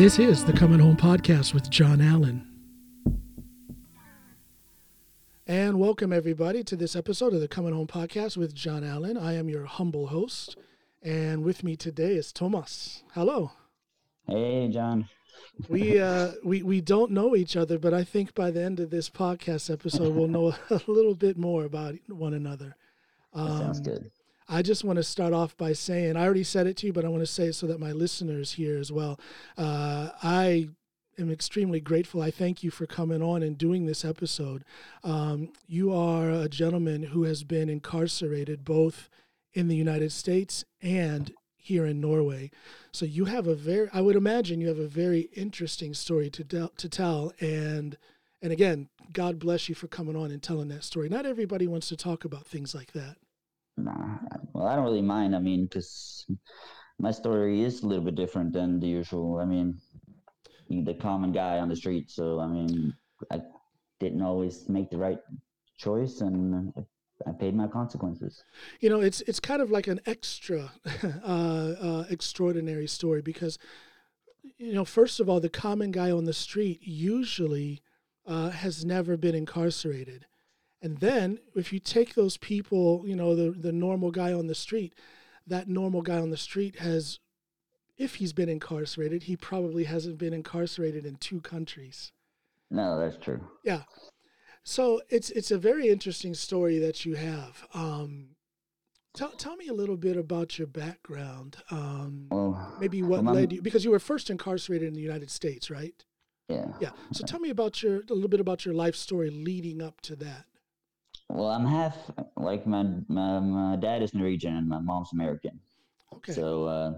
This is the Coming Home Podcast with John Alan. And welcome, everybody, to this episode of the Coming Home Podcast with John Alan. I am your humble host. And with me today is Thomas. Hello. Hey, John. we uh we we don't know each other, but I think by the end of this podcast episode, we'll know a little bit more about one another. Um, sounds good. I just want to start off by saying I already said it to you, but I want to say it so that my listeners hear as well. Uh, I am extremely grateful. I thank you for coming on and doing this episode. Um, you are a gentleman who has been incarcerated both in the United States and here in Norway. So you have a very, I would imagine you have a very interesting story to, de- to tell. And, and again, God bless you for coming on and telling that story. Not everybody wants to talk about things like that. Nah, well, I don't really mind. I mean, because my story is a little bit different than the usual. I mean, the common guy on the street. So I mean, I didn't always make the right choice, and I paid my consequences. You know, it's it's kind of like an extra uh, uh, extraordinary story because, you know, first of all, the common guy on the street usually uh, has never been incarcerated. And then if you take those people, you know, the, the normal guy on the street, that normal guy on the street has, if he's been incarcerated, he probably hasn't been incarcerated in two countries. No, that's true. Yeah. So it's it's a very interesting story that you have. Um, tell tell me a little bit about your background. Um, well, maybe what well, led you because you were first incarcerated in the United States, right? Yeah. Yeah. So tell me about your a little bit about your life story leading up to that. Well, I'm half like my my, my dad is Norwegian and my mom's American. Okay. So uh,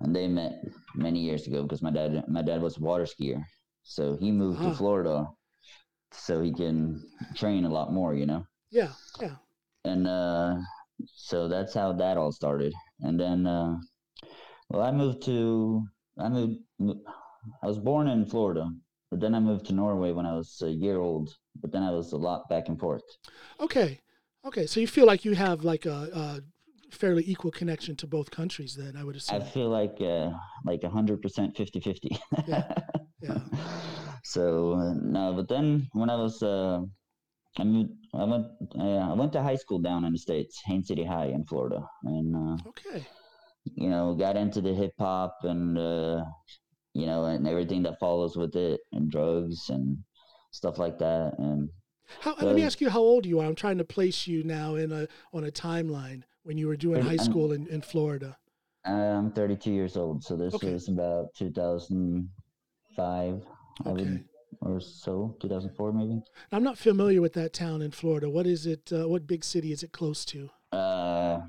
and they met many years ago because my dad my dad was a water skier, so he moved uh-huh. to Florida so he can train a lot more. You know. Yeah. Yeah. And uh, so that's how that all started. And then, uh, well, I moved to I moved. I was born in Florida, but then I moved to Norway when I was a year old. But then I was a lot back and forth. Okay, okay. So you feel like you have like a, a fairly equal connection to both countries. Then I would assume. I feel like uh, like a hundred percent 50-50. yeah. Yeah. so uh, no, but then when I was uh, I moved, I went uh, I went to high school down in the states, Haines City High in Florida, and uh, okay, you know, got into the hip hop and uh, you know, and everything that follows with it, and drugs and stuff like that. And how, let me ask you how old you are. I'm trying to place you now in a on a timeline when you were doing high school in, in Florida. I'm 32 years old, so this okay. was about 2005, okay. Would, or so, 2004 maybe. I'm not familiar with that town in Florida. What is it? Uh, what big city is it close to? Uh,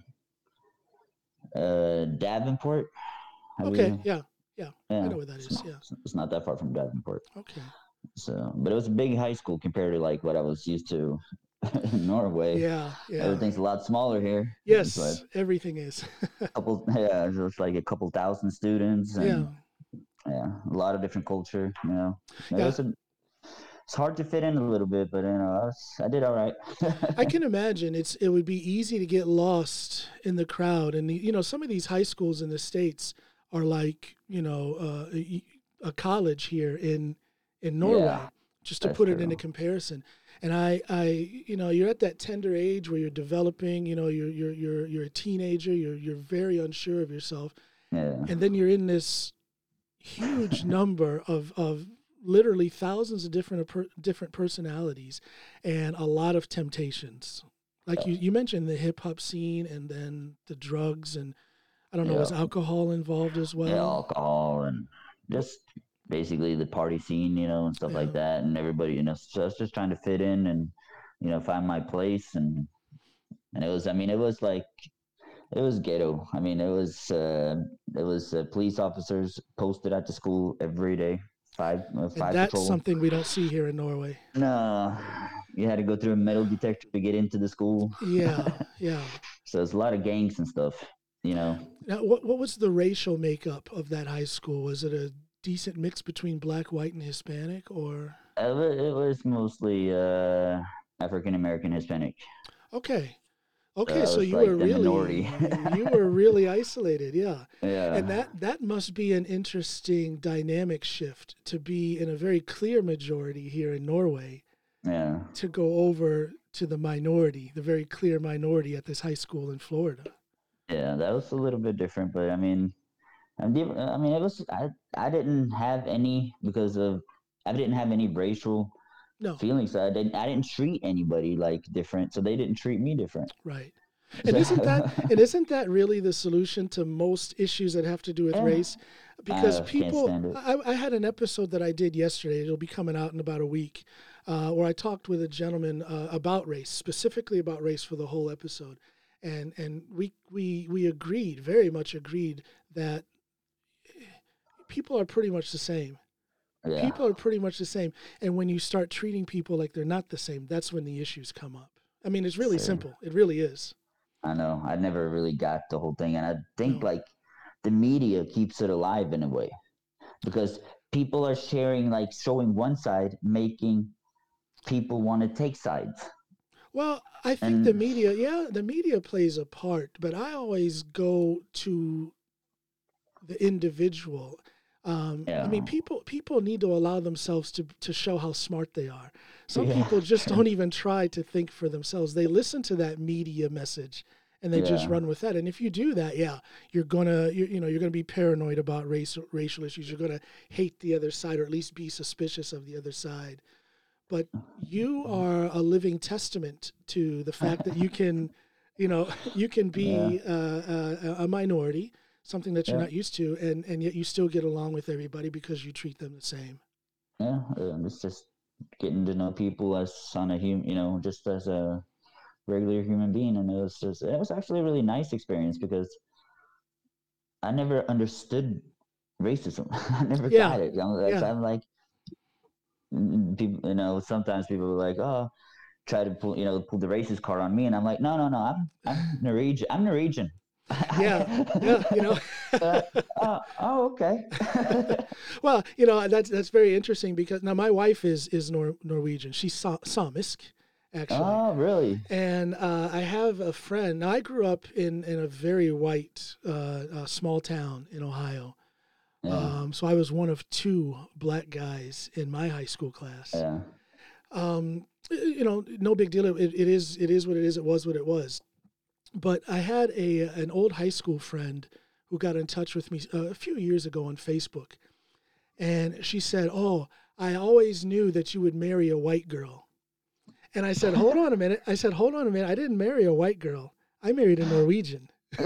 uh, Davenport. okay, yeah. Yeah, yeah, I know where that is. Not, yeah, it's not that far from Davenport. Okay. So, but it was a big high school compared to like what I was used to in Norway. Yeah, yeah. Everything's a lot smaller here. Yes, everything is. couple, yeah, it's like a couple thousand students. And, yeah. Yeah, a lot of different culture. You know, it yeah. A, it's hard to fit in a little bit, but you know, I, was, I did all right. I can imagine it's it would be easy to get lost in the crowd, and you know, some of these high schools in the states are like you know uh, a college here in in Norway, yeah, just to put it true. into comparison. And I, I, you know, you're at that tender age where you're developing. You know, you're you're you're you're a teenager. You're you're very unsure of yourself, yeah. and then you're in this huge number of of literally thousands of different different personalities, and a lot of temptations. Like you, you mentioned the hip hop scene, and then the drugs and I don't know, yeah. was alcohol involved as well? Yeah, alcohol and just basically the party scene, you know, and stuff yeah. like that. And everybody, you know, so I was just trying to fit in and, you know, find my place. And, and it was, I mean, it was like, it was ghetto. I mean, it was, uh, it was uh, police officers posted at the school every day. Five, uh, five that's patrol. something we don't see here in Norway. No, you had to go through a metal detector to get into the school. Yeah, yeah. so it's a lot of gangs and stuff you know. Now, what what was the racial makeup of that high school? Was it a decent mix between black, white, and Hispanic, or? It was mostly uh, African American, Hispanic. Okay, Okay, I so you like were really you were really isolated, yeah. Yeah. And that that must be an interesting dynamic shift to be in a very clear majority here in Norway yeah. to go over to the minority, the very clear minority at this high school in Florida. Yeah, that was a little bit different, but I mean, I mean, it was I I didn't have any because of I didn't have any racial No, feelings. I didn't I didn't treat anybody like different, so they didn't treat me different. right. And isn't that and isn't that really the solution to most issues that have to do with Yeah. race? Because I people. I, I had an episode that I did yesterday. It'll be coming out in about a week, uh, where I talked with a gentleman uh, about race, specifically about race for the whole episode, and and we we we agreed, very much agreed that people are pretty much the same. Yeah. People are pretty much the same, and when you start treating people like they're not the same, that's when the issues come up. I mean, it's really Sure. simple. It really is. I know. I never really got the whole thing, and I think No. like the media keeps it alive in a way because people are sharing, like showing one side, making people want to take sides. Well, I think the media, yeah, the media plays a part, but I always go to the individual. Um, I mean, people people need to allow themselves to to show how smart they are. Some Yeah. people just don't even try to think for themselves. They listen to that media message and they just run with that. And if you do that, yeah, you're gonna you you know you're gonna be paranoid about race racial issues. You're gonna hate the other side or at least be suspicious of the other side. But you are a living testament to the fact that you can, you know, you can be Yeah. uh, uh, a minority, something that you're Yeah. not used to, and and yet you still get along with everybody because you treat them the same. Yeah, um, it's just getting to know people as on a human, you know, just as a regular human being, and it was just it was actually a really nice experience because I never understood racism. I never Yeah, got it. You know, like, yeah. I'm like, people, you know, sometimes people are like, oh, try to pull, you know, pull the racist card on me, and I'm like, no, no, no, I'm I'm Norwegian. I'm Norwegian. Yeah, yeah, you know. Uh, oh, oh, okay. well, you know that's that's very interesting because now my wife is is Nor- Norwegian. She's Sa- Samisk, actually. oh, really? And uh, I have a friend. Now I grew up in in a very white uh, uh, small town in Ohio. Yeah. Um, so I was one of two black guys in my high school class. yeah. Um, you know, no big deal. It, it is it is what it is. It was what it was. But I had a an old high school friend who got in touch with me uh, a few years ago on Facebook, and she said, "Oh, I always knew that you would marry a white girl." And I said, "Hold on a minute." I said, "Hold on a minute. I didn't marry a white girl. I married a Norwegian."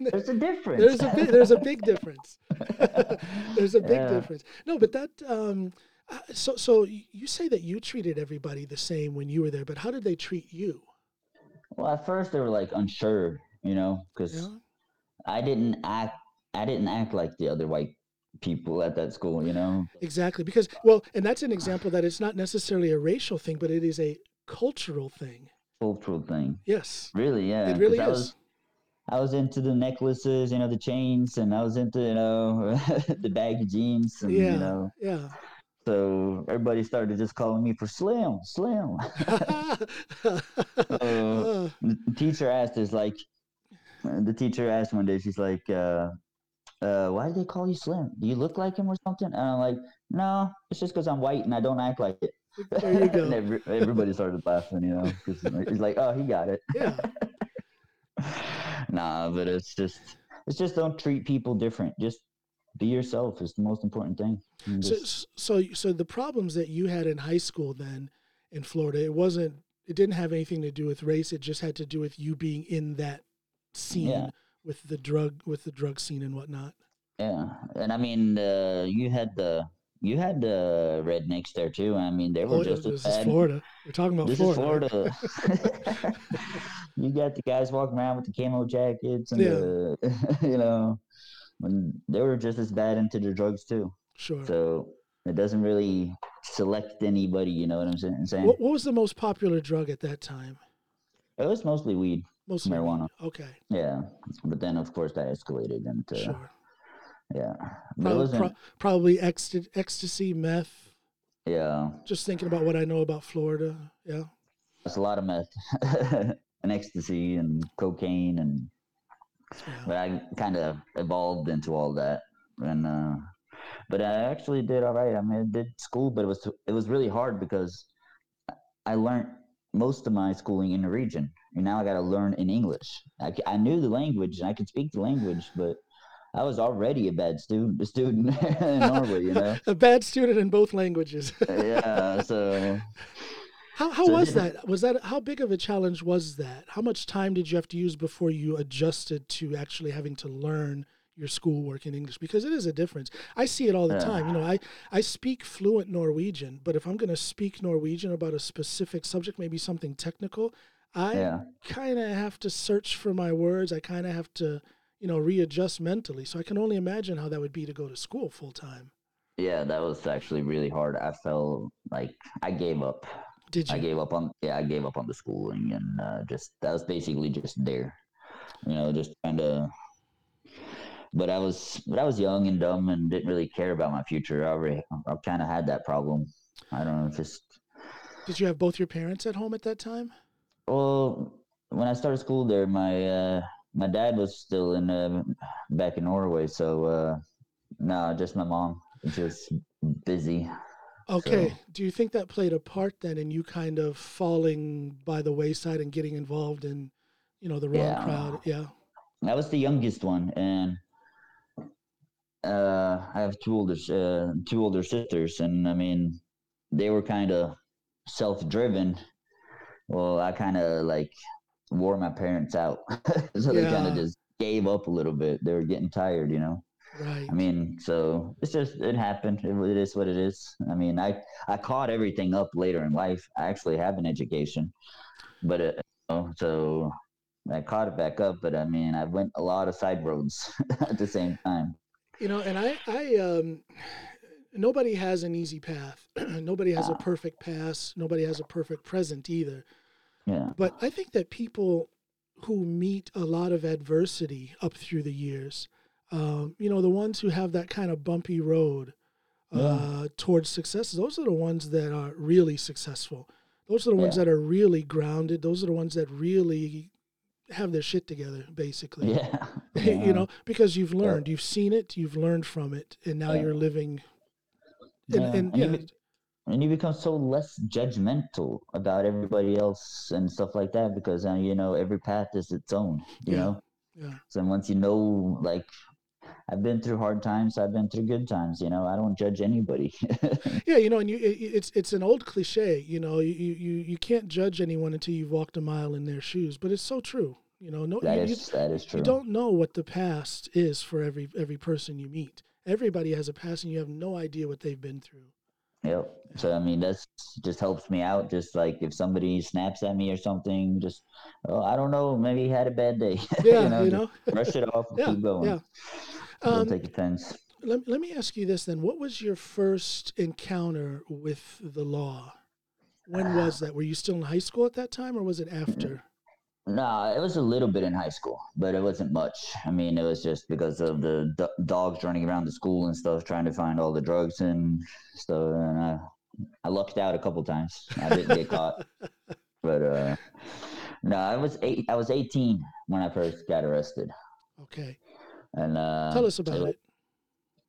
There's a difference. there's a big, there's a big difference. there's a big Yeah. difference. No, but that um, uh, so so you say that you treated everybody the same when you were there, but how did they treat you? Well, at first they were like unsure, you know, because. I didn't act. I didn't act like the other white people at that school, you know. Exactly, because well, and that's an example that it's not necessarily a racial thing, but it is a cultural thing. Cultural thing, Yes, really, yeah. it really I. Was, I was into the necklaces, you know, the chains, and I was into, you know, the baggy jeans, and Yeah. you know. Yeah. So everybody started just calling me for Slim, Slim. Uh, the teacher asked us like the teacher asked one day she's like uh uh why do they call you slim do you look like him or something and i'm like no it's just because i'm white and i don't act like it there you go. and every, everybody started laughing you know because he's like oh he got it Yeah. nah but it's just it's just don't treat people different just be yourself is the most important thing So, so, so the problems that you had in high school then in Florida, it wasn't, it didn't have anything to do with race. It just had to do with you being in that scene Yeah. with the drug, with the drug scene and whatnot. yeah and i mean uh you had the you had the rednecks there too i mean they were just as this is Florida. We're talking about This Florida. is Florida. you got the guys walking around with the camo jackets and Yeah. the, you know, when they were just as bad into the drugs too. Sure. So it doesn't really select anybody. You know what I'm saying? What, what was the most popular drug at that time? It was mostly weed. Mostly weed. Marijuana. Okay, Yeah, but then of course that escalated into sure. yeah. Probably, pro- probably ecstasy, ecstasy, meth. yeah, Just thinking about what I know about Florida. Yeah. it's a lot of meth. and ecstasy and cocaine and Yeah. but I kind of evolved into all that, and uh, but I actually did all right. I mean, I did school, but it was it was really hard because I learned most of my schooling in the region, and now I got to learn in English. I, I knew the language and I could speak the language, but I was already a bad student, a student in Norway, you know. A bad student in both languages. yeah, so How, how So was did- that? Was that how big of a challenge was that? How much time did you have to use before you adjusted to actually having to learn your schoolwork in English? Because it is a difference. I see it all the Yeah. time. You know, I, I speak fluent Norwegian, but if I'm going to speak Norwegian about a specific subject, maybe something technical, I yeah, kind of have to search for my words. I kind of have to, you know, readjust mentally. So I can only imagine how that would be to go to school full time. yeah, that was actually really hard. I felt like I gave up. Did you? I gave up on yeah, I gave up on the schooling and uh, just that was basically just there, you know, just trying to. But I was but I was young and dumb and didn't really care about my future. I already I kind of had that problem. I don't know, just Did you have both your parents at home at that time? well when I started school there, my uh, my dad was still in uh, back in Norway, so uh, no, just my mom, just busy. Okay. So- Do you think that played a part then in you kind of falling by the wayside and getting involved in, you know, the wrong Yeah. crowd? Yeah. I was the youngest one, and uh, I have two older uh, two older sisters, and I mean, they were kind of self-driven. Well, I kind of like wore my parents out, so they kind of just gave up a little bit. They were getting tired, you know. Right. I mean, so it's just it happened. It, it is what it is. I mean, I I caught everything up later in life. I actually have an education, but it, you know, so I caught it back up. But I mean, I went a lot of side roads at the same time. You know, and I, I, um, nobody has an easy path. nobody has a Ah. perfect past. Nobody has a perfect present either. Yeah, But I think that people who meet a lot of adversity up through the years, um, you know, the ones who have that kind of bumpy road uh, Yeah. towards success, those are the ones that are really successful. Those are the ones Yeah. that are really grounded. Those are the ones that really have their shit together, basically. yeah, you know, because you've learned, you've seen it, you've learned from it, and now you're living. And, Yeah. and And you yeah, be- and you become so less judgmental about everybody else and stuff like that because uh, you know every path is its own. You Yeah. know. yeah, So once you know, like, I've been through hard times, I've been through good times. You know, I don't judge anybody. yeah, you know, and you, it, it's it's an old cliche, you know, you, you you you can't judge anyone until you've walked a mile in their shoes, but it's so true, you know. No, that you, you- is that is true. you don't know what the past is for every every person you meet. Everybody has a past, and you have no idea what they've been through. Yep. So I mean, that's just helps me out. Just like if somebody snaps at me or something, just oh, I don't know, maybe he had a bad day. Yeah, you just know. brush it off and Yeah, keep going. yeah. Um, take offense. let, let me ask you this then: What was your first encounter with the law? When was that? Were you still in high school at that time, or was it after? No, it was a little bit in high school, but it wasn't much. I mean, it was just because of the do- dogs running around the school and stuff, trying to find all the drugs and stuff. And I, I lucked out a couple times. I didn't get caught, but uh, no, I was eight. I was eighteen when I first got arrested, Okay, and uh, tell us about it.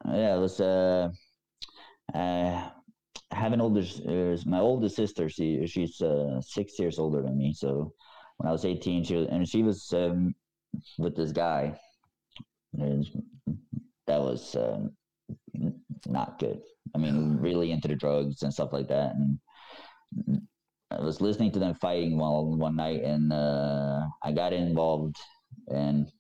Yeah, it was. Uh, uh, I have an older. Uh, my oldest sister. She she's uh, six years older than me. So when I was eighteen, she was, and she was um, with this guy. And that was um, not good. I mean, really into the drugs and stuff like that. And I was listening to them fighting one one night, and uh, I got involved, and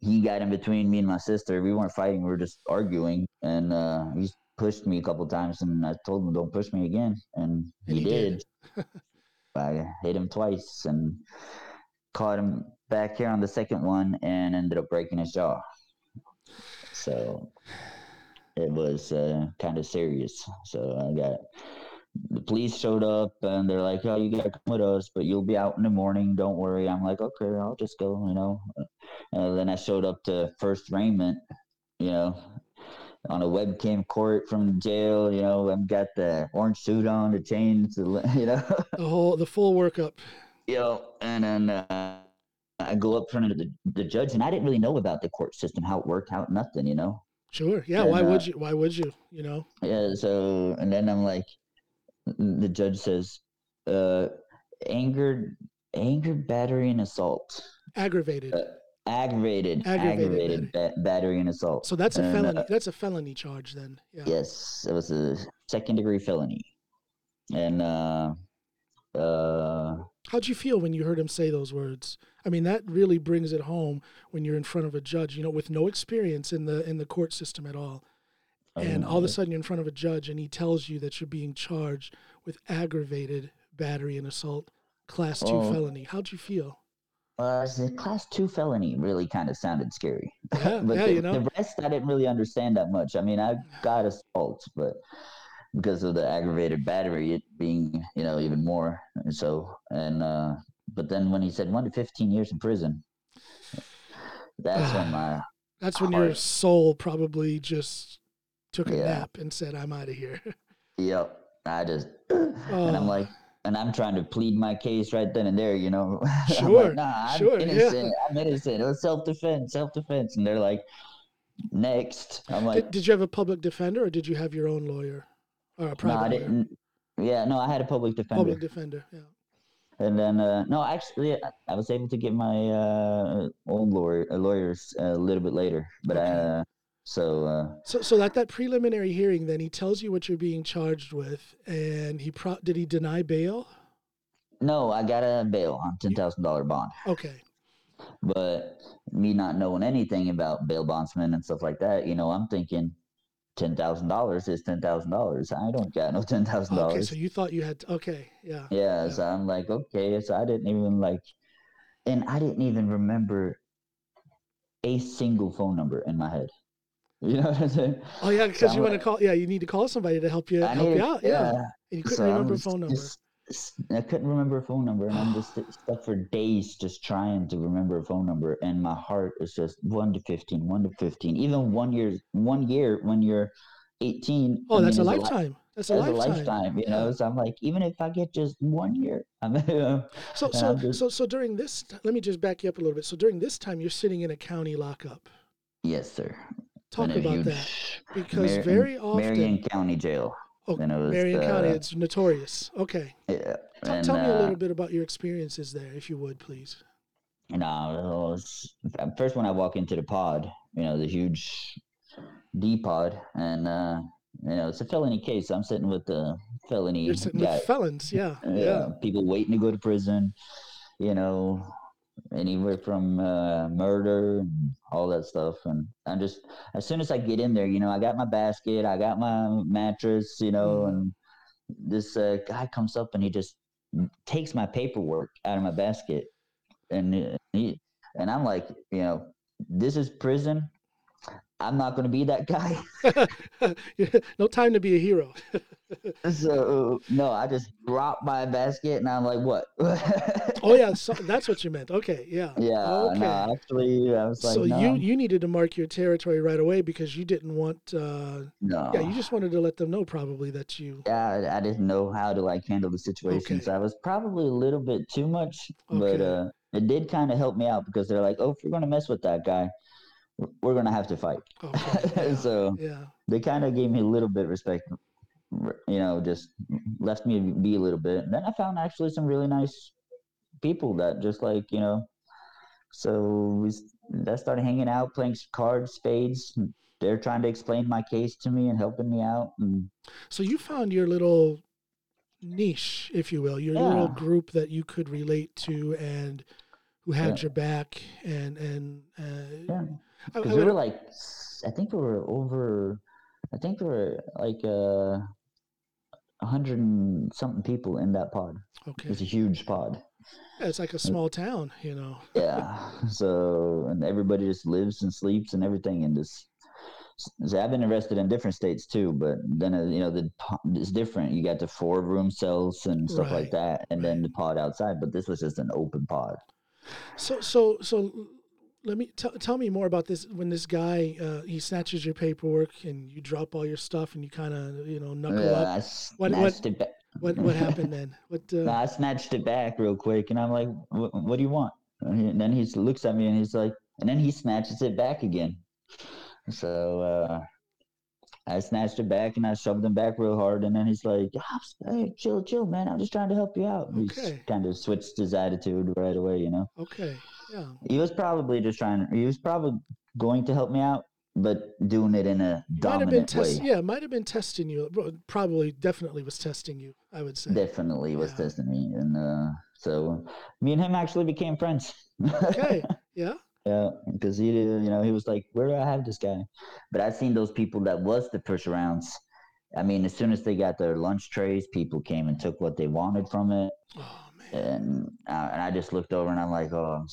he got in between me and my sister. We weren't fighting; we were just arguing, and uh, he pushed me a couple times, and I told him, "Don't push me again," and, And he, he did. did. I hit him twice and caught him back here on the second one, and ended up breaking his jaw. So it was uh, kind of serious. So I got the police showed up and they're like, "Oh, you gotta come with us, but you'll be out in the morning. Don't worry." I'm like, "Okay, I'll just go," you know. And then I showed up to First Arraignment, you know, on a webcam court from jail. You know, I've got the orange suit on, the chains, the, you know. The whole, the full workup. you know, and then uh, I go up front of the, the judge, and I didn't really know about the court system, how it worked, how nothing, you know. Sure. Yeah. And, why would uh, you? Why would you? You know. Yeah. So, and then I'm like, the judge says, uh, angered, angered battery and assault, Aggravated. uh, aggravated, Aggravated aggravated, ba- battery and assault. so that's a felony. that's a felony charge then. Yeah. Yes, it was a second degree felony, and uh, uh, How'd you feel when you heard him say those words? I mean, that really brings it home when you're in front of a judge, you know, with no experience in the in the court system at all. And all of a sudden you're in front of a judge and he tells you that you're being charged with aggravated battery and assault, class 2 Oh. felony. How'd you feel? Uh, the class two felony really kind of sounded scary. Yeah, but yeah, the, you know. the rest I didn't really understand that much. I mean, I got assault, but because of the aggravated battery, it being you know even more. And so and uh, but then when he said one to fifteen years in prison, that's when my That's when your soul probably just took a Yeah. nap and said, I'm out of here. yep. I just and I'm Oh. like. And I'm trying to plead my case right then and there, you know. I'm like, nah, I'm sure, yeah. innocent. I'm innocent. It was self defense, self defense. And they're like, next. I'm like, did, did you have a public defender or did you have your own lawyer? Or a No, private I didn't. Yeah, no, I had a public defender, Public defender, yeah. and then uh, no, actually, I, I was able to get my uh, own lawyer, uh, lawyers a little bit later. But Okay. uh, so uh, So, so at that preliminary hearing, then he tells you what you're being charged with, and he pro- did he deny bail? no, I got a bail on ten thousand dollar bond. Okay, But me not knowing anything about bail bondsmen and stuff like that, you know, I'm thinking ten thousand dollars is ten thousand dollars. I don't got no ten thousand dollars. okay. So you thought you had okay, yeah. Yeah, Yeah. so I'm like, okay. So I didn't even like, and I didn't even remember a single phone number in my head. You know what I'm saying? Oh yeah, because So you want to call. Yeah, you need to call somebody to help you I help needed- you out. Yeah, and you couldn't So remember a phone number. just- I couldn't remember a phone number, and I'm just stuck for days just trying to remember a phone number, and my heart is just one to 15, one to fifteen. Even one year, one year when you're 18. oh, I that's mean, a is li- lifetime. That's a That's a lifetime. lifetime, you know. So I'm like, even if I get just one year, I'm, you know, So, so, just- so, so during this, let me just back you up a little bit. So during this time, you're sitting in a county lockup. yes, sir. Talk about that because Mar- very often, Marion County Jail. oh, and it was, Marion County, uh, it's notorious. Okay, Yeah. tell, and, tell me a uh, little bit about your experiences there, if you would, please. And uh, was- first when I walk into the pod, you know, the huge D pod, and uh, you know, it's a felony case. I'm sitting with the felony You're sitting guy. with felons. Yeah, uh, yeah. people waiting to go to prison, you know, anywhere from uh, murder and all that stuff. And I'm just, as soon as I get in there, you know, I got my basket, I got my mattress, you know, Mhm. and this uh, guy comes up and he just takes my paperwork out of my basket, and he, and I'm like, you know, this is prison. I'm not going to be that guy. no time to be a hero. So no, I just dropped my basket and I'm like, what? Oh yeah, so that's what you meant. Okay, yeah. Yeah, Okay. no, actually, I was like, so no, you you needed to mark your territory right away because you didn't want. Uh, no. yeah, you just wanted to let them know probably that you. Yeah, I, I didn't know how to like handle the situation, Okay. so I was probably a little bit too much, but Okay. uh, it did kind of help me out because they're like, oh, if we're gonna mess with that guy, we're gonna have to fight. Okay, yeah, so yeah. they kind of gave me a little bit of respect, you know, just left me be a little bit. And then I found actually some really nice people that just like you know, so we I started hanging out, playing cards, spades. They're trying to explain my case to me and helping me out, and So you found your little niche, if you will, your little group that you could relate to and who had Yeah. your back and and uh, yeah. I, I Because we were like, I think we were over, I think we were like uh, hundred and something people in that pod. Okay, was a huge pod. yeah, it's like a small town, you know. Yeah. so, and everybody just lives and sleeps and everything in this. So I've been arrested in different states too, but then uh, you know the it's different. You got the four room cells and stuff Right, like that, and then the pod outside. But this was just an open pod. So so so let me tell tell me more about this when this guy uh, he snatches your paperwork and you drop all your stuff and you kind of you know knuckle Yeah, up. What- what- snatched it back. What what happened then? What? Uh... I snatched it back real quick, and I'm like, "What do you want?" And then he looks at me and he's like, and then he snatches it back again. So uh, I snatched it back and I shoved him back real hard. And then he's like, hey, chill, chill, man. I'm just trying to help you out. Okay. He kind of switched his attitude right away, you know? Okay. Yeah. He was probably just trying, he was probably going to help me out, but doing it in a dominant test- way. Yeah, might have been testing you. Probably, definitely was testing you. I would say. Definitely was yeah. testing me, and uh, so me and him actually became friends. okay. Yeah. Yeah, because he, you know, he was like, "Where do I have this guy?" But I've seen those people that was the push arounds. I mean, as soon as they got their lunch trays, people came and took what they wanted from it. Oh man! And uh, and I just looked over and I'm like, "Oh, I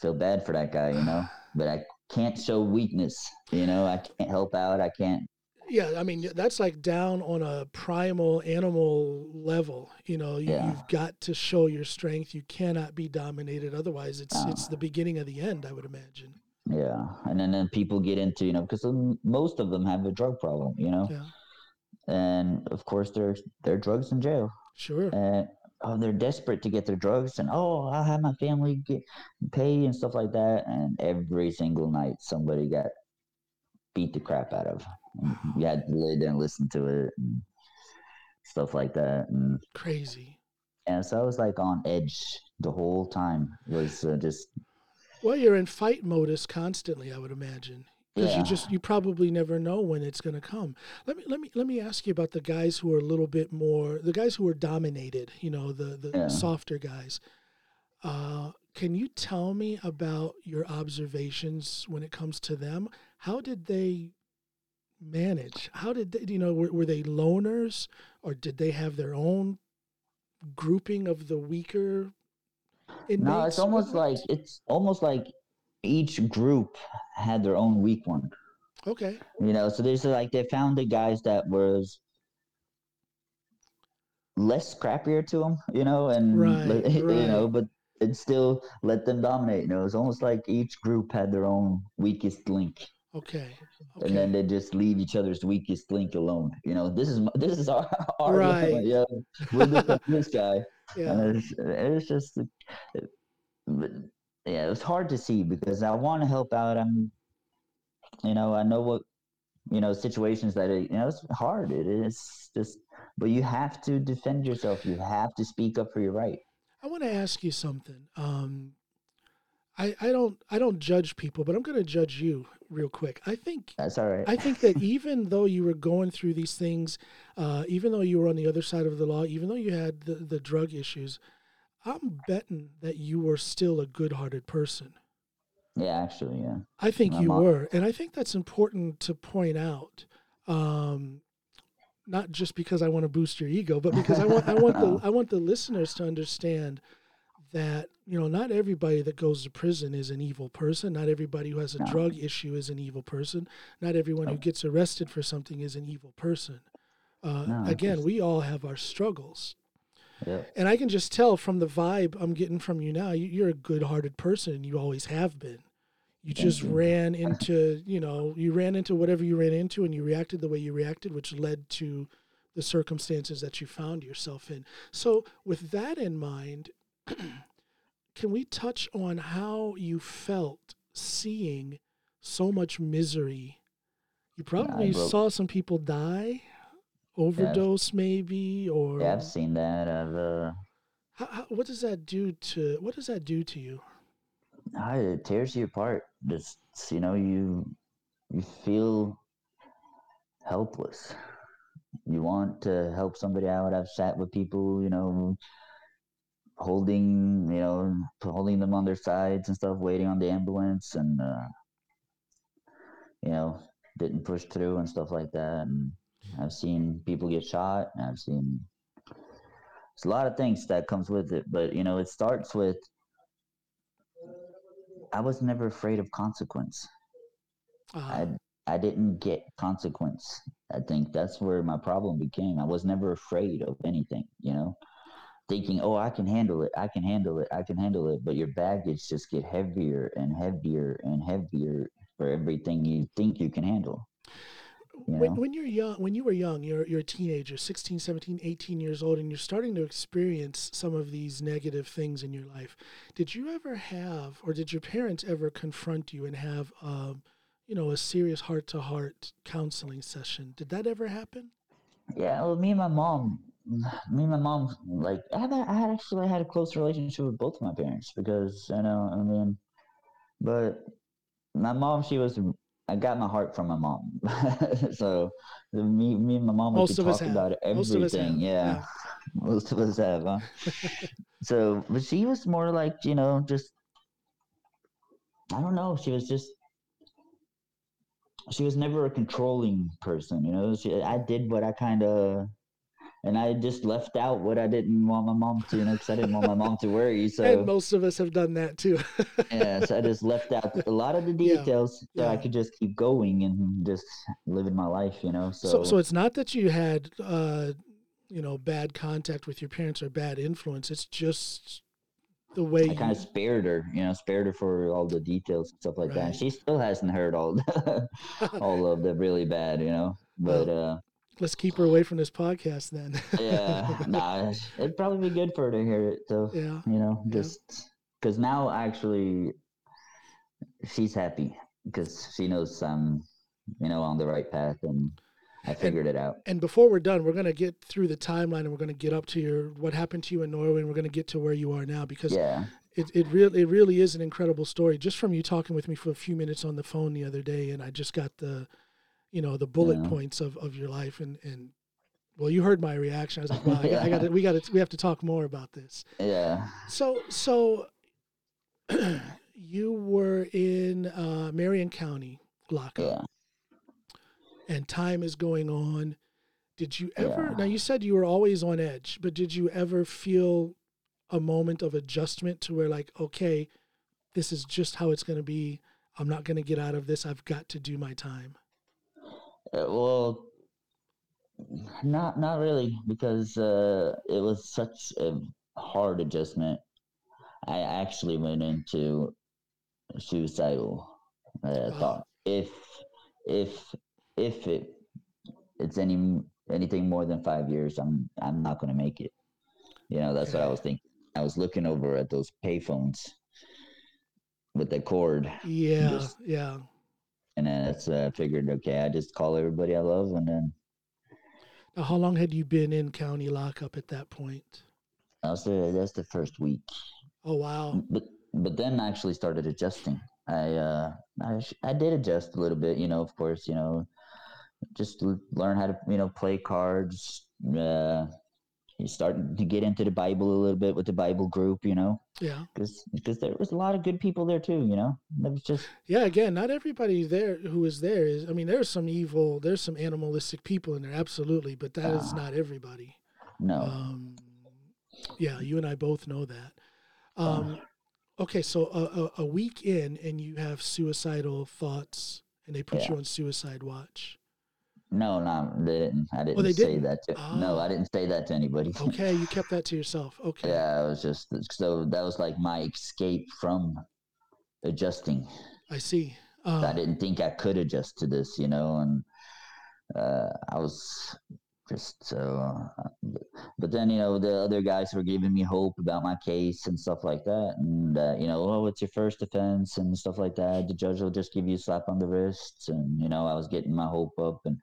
feel bad for that guy," you know. but I can't show weakness. You know, I can't help out. I can't. Yeah, I mean that's like down on a primal animal level. You know, you, have got to show your strength. You cannot be dominated. Otherwise, it's uh, it's the beginning of the end. I would imagine. Yeah, and then, then people get into you know because most of them have a drug problem. You know. Yeah. And of course, they're they're drugs in jail. Sure. And oh, they're desperate to get their drugs, and oh, I'll have my family get pay and stuff like that. And every single night, somebody got beat the crap out of. You had didn't listen to it and stuff like that. And crazy. And so I was like on edge the whole time. It was uh, just. Well, you're in fight modus constantly. I would imagine because yeah. you just you probably never know when it's going to come. Let me let me let me ask you about the guys who are a little bit more the guys who are dominated. You know, the the yeah. softer guys. Uh, can you tell me about your observations when it comes to them? How did they manage? How did they, you know were, were they loners or did they have their own grouping of the weaker inmates? No, it's almost like it's almost like each group had their own weak one. Okay. You know, so there's like they found the guys that was less scrappier to them, you know, and right, you right. know, but it still let them dominate. You know, it's almost like each group had their own weakest link. Okay. okay. And then they just leave each other's weakest link alone. You know, this is this is our, our right. yeah, with this guy. Yeah. And it's, it's just, it, yeah, it was hard to see because I want to help out. I'm, you know, I know what, you know, situations that it, you know, it's hard. It is just, but you have to defend yourself. You have to speak up for your right. I want to ask you something. Um, I, I don't I don't judge people, but I'm going to judge you real quick. I think that's all right. I think that even though you were going through these things, uh, even though you were on the other side of the law, even though you had the, the drug issues, I'm betting that you were still a good-hearted person. Yeah, actually, yeah. I think My you mom. were, and I think that's important to point out. Um, not just because I want to boost your ego, but because I want I want the I want the listeners to understand that you know not everybody that goes to prison is an evil person. Not everybody who has a no. drug issue is an evil person. Not everyone who gets arrested for something is an evil person. Uh, no, again, we all have our struggles. And I can just tell from the vibe I'm getting from you now, you, are a good-hearted person. You always have been. You just you. ran into, you know, you ran into whatever you ran into, and you reacted the way you reacted, which led to the circumstances that you found yourself in. So, with that in mind, can we touch on how you felt seeing so much misery? You probably yeah, saw some people die overdose yeah, maybe or yeah i've seen that. I've uh how, how, what does that do to what does that do to you? It tears you apart. Just you know you you feel helpless. You want to help somebody out. I've sat with people you know holding you know holding them on their sides and stuff waiting on the ambulance and uh you know didn't push through and stuff like that and I've seen people get shot. I've seen it's a lot of things that comes with it, but you know, it starts with I was never afraid of consequence. Uh-huh. I I didn't get consequence. I think that's where my problem became. I was never afraid of anything, you know. Thinking, oh, I can handle it, I can handle it, I can handle it. But your baggage just get heavier and heavier and heavier for everything you think you can handle. When, when you're young when you were young you're, you're a teenager 16 17 18 years old and you're starting to experience some of these negative things in your life did you ever have or did your parents ever confront you and have um, you know a serious heart-to-heart counseling session? Did that ever happen? Yeah well me and my mom me and my mom like i had, I had actually had a close relationship with both of my parents because you know i mean but my mom she was I got my heart from my mom. so me, me and my mom we could talk about everything. Yeah. yeah. Most of us have, huh? so but she was more like, you know, just I don't know, she was just she was never a controlling person, you know. She I did what I kinda and I just left out what I didn't want my mom to, you know, because I didn't want my mom to worry. So and most of us have done that too. yeah, so I just left out a lot of the details yeah, so yeah. I could just keep going and just living my life, you know. So, so, so it's not that you had, uh, you know, bad contact with your parents or bad influence. It's just the way I kind of spared her, you know, spared her for all the details and stuff like right. that. She still hasn't heard all all of the really bad, you know. But uh Let's keep her away from this podcast then. yeah, nah, it'd probably be good for her to hear it. So yeah, you know, just because yeah. now actually she's happy because she knows I'm, you know, on the right path and I figured and, it out. And before we're done, we're gonna get through the timeline and we're gonna get up to your what happened to you in Norway and we're gonna get to where you are now because yeah. It, it really it really is an incredible story just from you talking with me for a few minutes on the phone the other day and I just got the you know the bullet yeah. points of, of your life and and well you heard my reaction. I was like wow yeah. i got we got to we have to talk more about this. Yeah. So so you were in uh, marion county lockup. Yeah. and time is going on. Did you ever now you said you were always on edge but did you ever feel a moment of adjustment to where like okay this is just how it's going to be. I'm not going to get out of this. I've got to do my time uh, well, not not really because uh, it was such a hard adjustment. I actually went into suicidal uh, thought. If if if it it's any anything more than five years, I'm I'm not going to make it. You know, that's what I was thinking. I was looking over at those payphones with the cord. Yeah, just, yeah and then it's uh, figured okay i just call everybody i love and then now, how long had you been in county lockup at that point? That's the that's the first week. Oh wow. But but then I actually started adjusting. I uh i, I did adjust a little bit you know of course you know just learn how to you know play cards uh you start to get into the Bible a little bit with the Bible group, you know. Yeah. Because because there was a lot of good people there too, you know. It was just yeah. Again, not everybody there who is there is. I mean, there's some evil, there's some animalistic people in there, absolutely, but that uh, is ah. not everybody. No. Um, yeah, you and I both know that. Um, uh, okay, so a, a, a, week in, and you have suicidal thoughts, and they put yeah. you on suicide watch. No, no, they didn't. I didn't oh, say didn't? that. To, oh. No, I didn't say that to anybody. okay, you kept that to yourself. Okay. Yeah, it was just so that was like my escape from adjusting. I see. I um didn't think I could adjust to this, you know, and uh, I was just so uh, but then you know the other guys were giving me hope about my case and stuff like that. And uh, you know oh it's your first offense and stuff like that. The judge will just give you a slap on the wrists and you know i was getting my hope up. And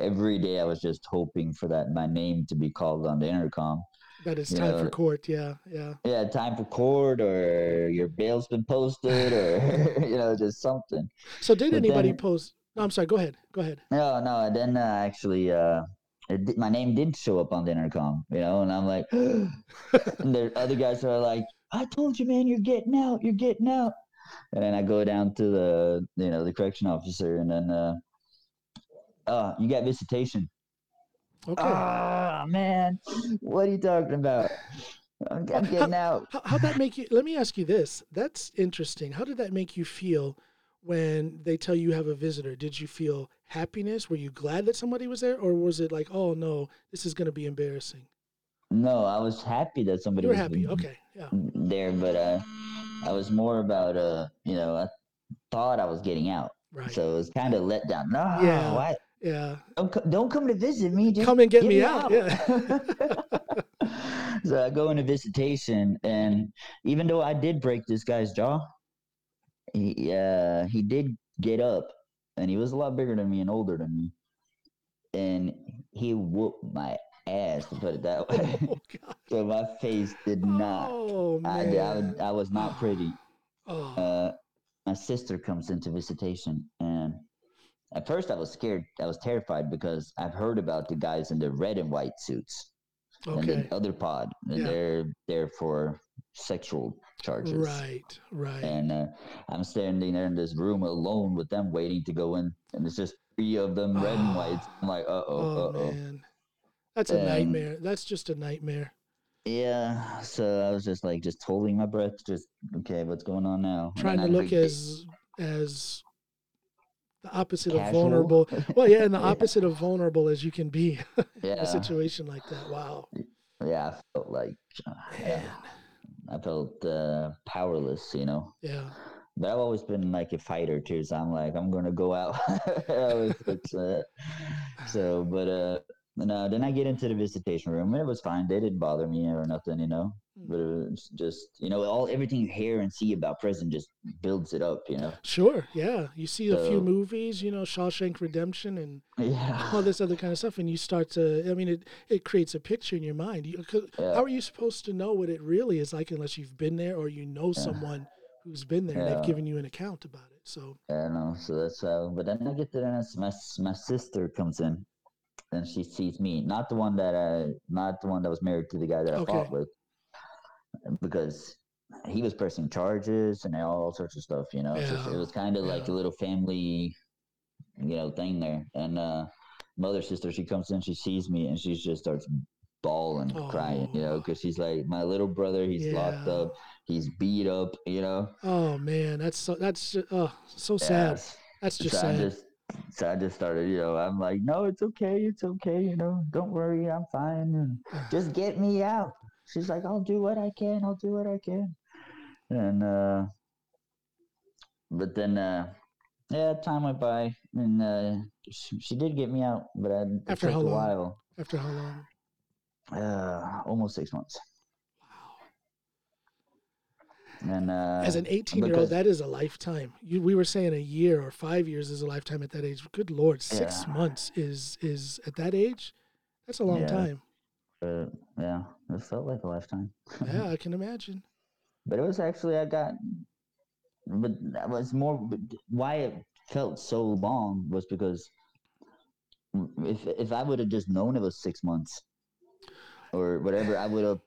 every day i was just hoping for that my name to be called on the intercom. That is time know, for court. Yeah yeah. Yeah time for court or your bail's been posted or you know just something. So did but anybody then, post no, i'm sorry go ahead go ahead. No no then uh, actually uh it, my name did show up on the intercom, you know, and I'm like, and the other guys are like, I told you, man, you're getting out, you're getting out. And then I go down to the, you know, the correction officer, and then, uh, oh, you got visitation. Okay. Ah, man, what are you talking about? I'm, I'm getting how, out. How, how'd that make you? Let me ask you this. That's interesting. How did that make you feel when they tell you you have a visitor? Did you feel happiness? Were you glad that somebody was there, or was it like, oh no, this is going to be embarrassing? No, I was happy that somebody you were was happy. Okay, yeah. There, but uh, I was more about uh, you know, I thought I was getting out, right? So it was kind of let down. No, yeah. Why? Yeah. Don't, co- don't come to visit me. Just Come and get me out, yeah. so I go into visitation, and even though I did break this guy's jaw, he uh, he did get up, and he was a lot bigger than me and older than me, and he whooped my ass to put it that way. Oh, so my face did not. Oh, I, man. I, I was not pretty. Oh, Uh, my sister comes into visitation, and at first I was scared. I was terrified because I've heard about the guys in the red and white suits and the other pod. And Yeah. They're there for sexual charges. Right, right. And uh, I'm standing there in this room alone with them, waiting to go in, and it's just three of them, red and whites. I'm like, uh oh, uh oh. man. That's a And- nightmare. That's just a nightmare. Yeah. So I was just like, just holding my breath, just okay, what's going on now? Trying to look big- as as the opposite of vulnerable. Well, yeah, and the Yeah. opposite of vulnerable as you can be in Yeah. a situation like that. Wow. Yeah, I felt like uh, yeah. I felt uh, powerless, you know. Yeah. But I've always been like a fighter too, so I'm like I'm gonna go out. Uh, so, but uh, no, then I get into the visitation room and it was fine. They didn't bother me or nothing, you know. Hmm. But it was just you know all everything you hear and see about prison just builds it up, you know. Sure. Yeah. You see a few movies, you know, Shawshank Redemption and Yeah. all this other kind of stuff, and you start to. I mean, it it creates a picture in your mind. You, 'cause Yeah. How are you supposed to know what it really is like unless you've been there or you know someone who's been there and they've given you an account about it? So I know. So that's how. But then I get there, and my my sister comes in, and she sees me. Not the one that I, not the one that was married to the guy that I Okay. fought with, because he was pressing charges and all sorts of stuff. You know, Yeah, it was kind of like a little family, you know, thing there. And uh, my other sister, she comes in, she sees me, and she just starts bawling, crying. You know, Oh. because she's like, my little brother, he's locked up, he's beat up. You know. Oh man, that's so that's oh so sad. That's just so I sad. just so I just started, you know, I'm like, no, it's okay, it's okay, you know, don't worry, I'm fine. And just get me out. She's like, I'll do what I can, I'll do what I can. And uh but then uh yeah, time went by and uh she, she did get me out, but I, After took a long? while. After how long? Uh almost six months. Wow. And uh As an 18 year old, that is a lifetime. You, we were saying a year or five years is a lifetime at that age. Good lord, six Yeah. months is is at that age. That's a long Yeah. time. Uh, yeah, it felt like a lifetime. Yeah, I can imagine. but it was actually I got, but that was more why it felt so long was because if if I would have just known it was six months or whatever, I would have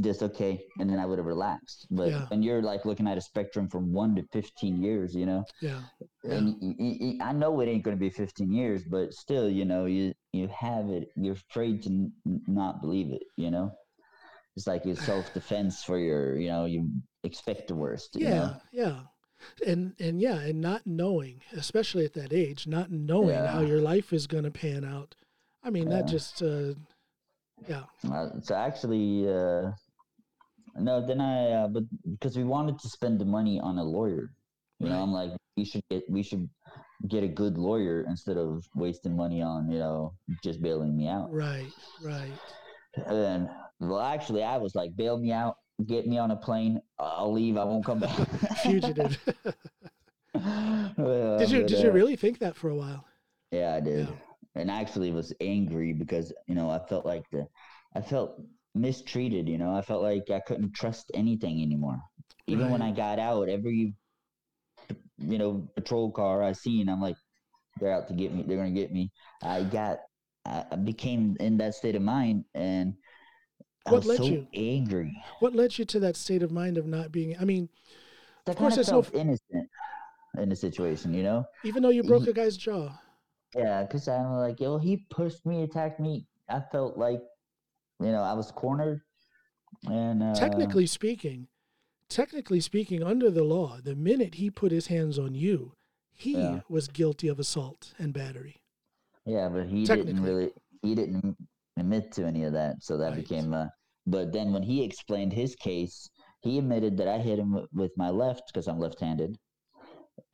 just okay, and then I would have relaxed. But Yeah. when you're like looking at a spectrum from one to fifteen years, you know, Yeah. and y- y- y- I know it ain't going to be 15 years, but still, you know, you you have it. You're afraid to n- not believe it. You know, it's like your self defense for your. You know, you expect the worst. You Yeah, know? yeah. And and yeah, and not knowing, especially at that age, not knowing how your life is going to pan out. I mean, that just uh yeah. Uh, so actually, uh, no. Then I, uh, but because we wanted to spend the money on a lawyer. You know, I'm like, we should get we should get a good lawyer instead of wasting money on you know just bailing me out. Right, right. And then, well, actually, I was like, bail me out, get me on a plane. I'll leave. I won't come back. Fugitive. Did you but, did you uh, really think that for a while? Yeah, I did. Yeah. And I actually was angry because you know I felt like the, I felt mistreated. You know, I felt like I couldn't trust anything anymore. Even when I got out, every, you know, patrol car I seen, I'm like, they're out to get me. They're gonna get me. I got, I became in that state of mind, and I What was led so you? angry. What led you to that state of mind of not being I mean, I Of course, it's no felt innocent in the situation, you know. even though you broke Ye- a guy's jaw. Yeah, because I'm like, yo, he pushed me, attacked me. I felt like, you know, I was cornered. And uh, technically speaking, technically speaking, under the law, the minute he put his hands on you, he Yeah. was guilty of assault and battery. yeah, but he didn't really, he didn't admit to any of that. So that Right. became, uh, but then when he explained his case, he admitted that I hit him wi- with my left because I'm left-handed,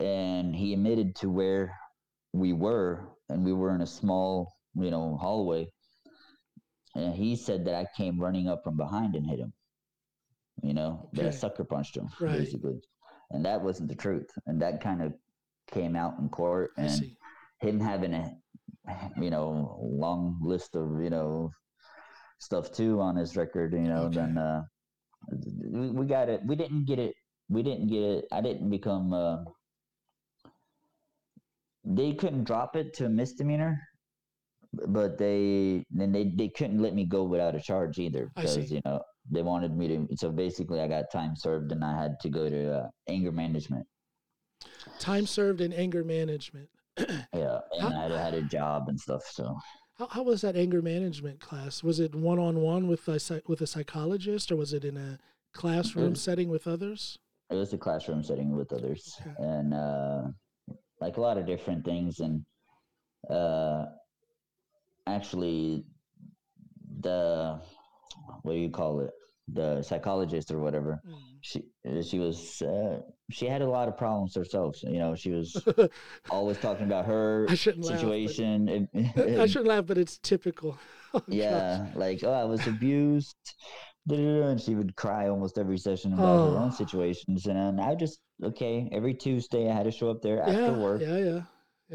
and he admitted to where we were and we were in a small, you know, hallway. And he said that I came running up from behind and hit him. You know, that I sucker punched him, Right. basically. And that wasn't the truth. And that kind of came out in court. And him having a, you know, long list of, you know, stuff too on his record, you know, Okay. then uh, we, we got it. We didn't get it. We didn't get it. I didn't become. Uh, they couldn't drop it to a misdemeanor, but they then they, they couldn't let me go without a charge either because you know they wanted me to. So basically, I got time served and I had to go to uh, anger management. Time served in anger management. Yeah, and How- I had, had a job and stuff. So How, how was that anger management class? Was it one on one with a with a psychologist, or was it in a classroom was- setting with others? it was a classroom setting with others Okay. and uh like a lot of different things and uh actually the what do you call it the psychologist or whatever Mm. she she was uh, she had a lot of problems herself you know she was always talking about her shouldn't laugh, but- situation I shouldn't laugh, but it's typical. Oh, gosh. yeah like oh i was abused and she would cry almost every session about her Oh. own situations and i just okay every tuesday i had to show up there after yeah, work yeah, yeah,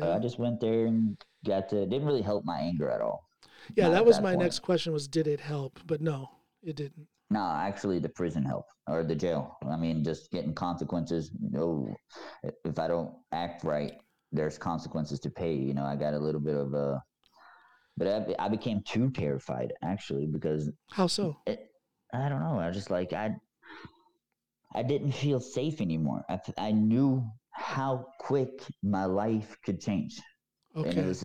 Uh, yeah. i just went there and got to it didn't really help my anger at all yeah, not that was that my point. next question: was did it help? But no, it didn't. no actually the prison helped or the jail i mean just getting consequences no if i don't act right there's consequences to pay you know i got a little bit of a but I, I became too terrified actually because How so? it, I don't know. I just like I I didn't feel safe anymore. I I knew how quick my life could change, and Okay. it was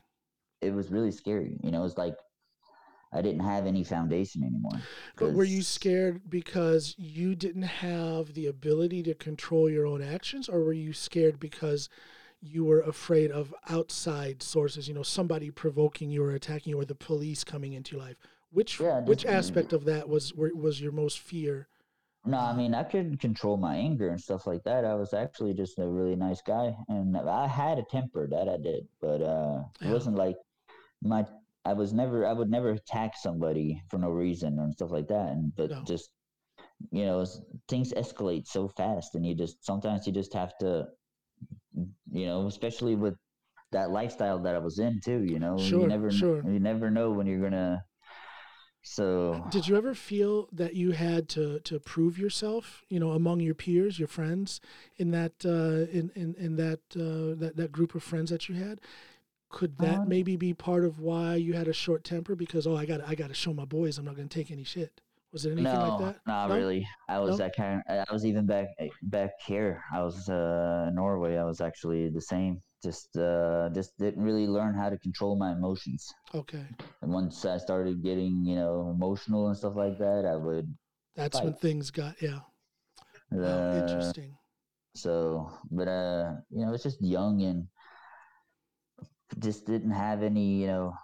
it was really scary. You know, it was like I didn't have any foundation anymore. But were you scared because you didn't have the ability to control your own actions, or were you scared because you were afraid of outside sources? You know, somebody provoking you or attacking you, or the police coming into your life. Which Yeah, which aspect of that was was your most fear? No, I mean I could control my anger and stuff like that. I was actually just a really nice guy, and I had a temper that I did, but uh, it wasn't like my. I was never. I would never attack somebody for no reason and stuff like that. And but No. just you know, things escalate so fast, and you just sometimes you just have to, you know, especially with that lifestyle that I was in too. You know, Sure, you never, sure. you never know when you're gonna. So Did you ever feel that you had to to prove yourself, you know, among your peers, your friends, in that uh, in, in in that uh, that that group of friends that you had? Could that Um, maybe be part of why you had a short temper? Because oh, I got I got to show my boys I'm not going to take any shit. Was it anything no, like that? not No? really. I was No? that kind. I was even back back here. I was uh, in Norway. I was actually the same. Just uh, just didn't really learn how to control my emotions. Okay, And once I started getting you know emotional and stuff like that, I would. that's when things got yeah. Wow, Uh, interesting. so, but uh, you know, it's just young and just didn't have any you know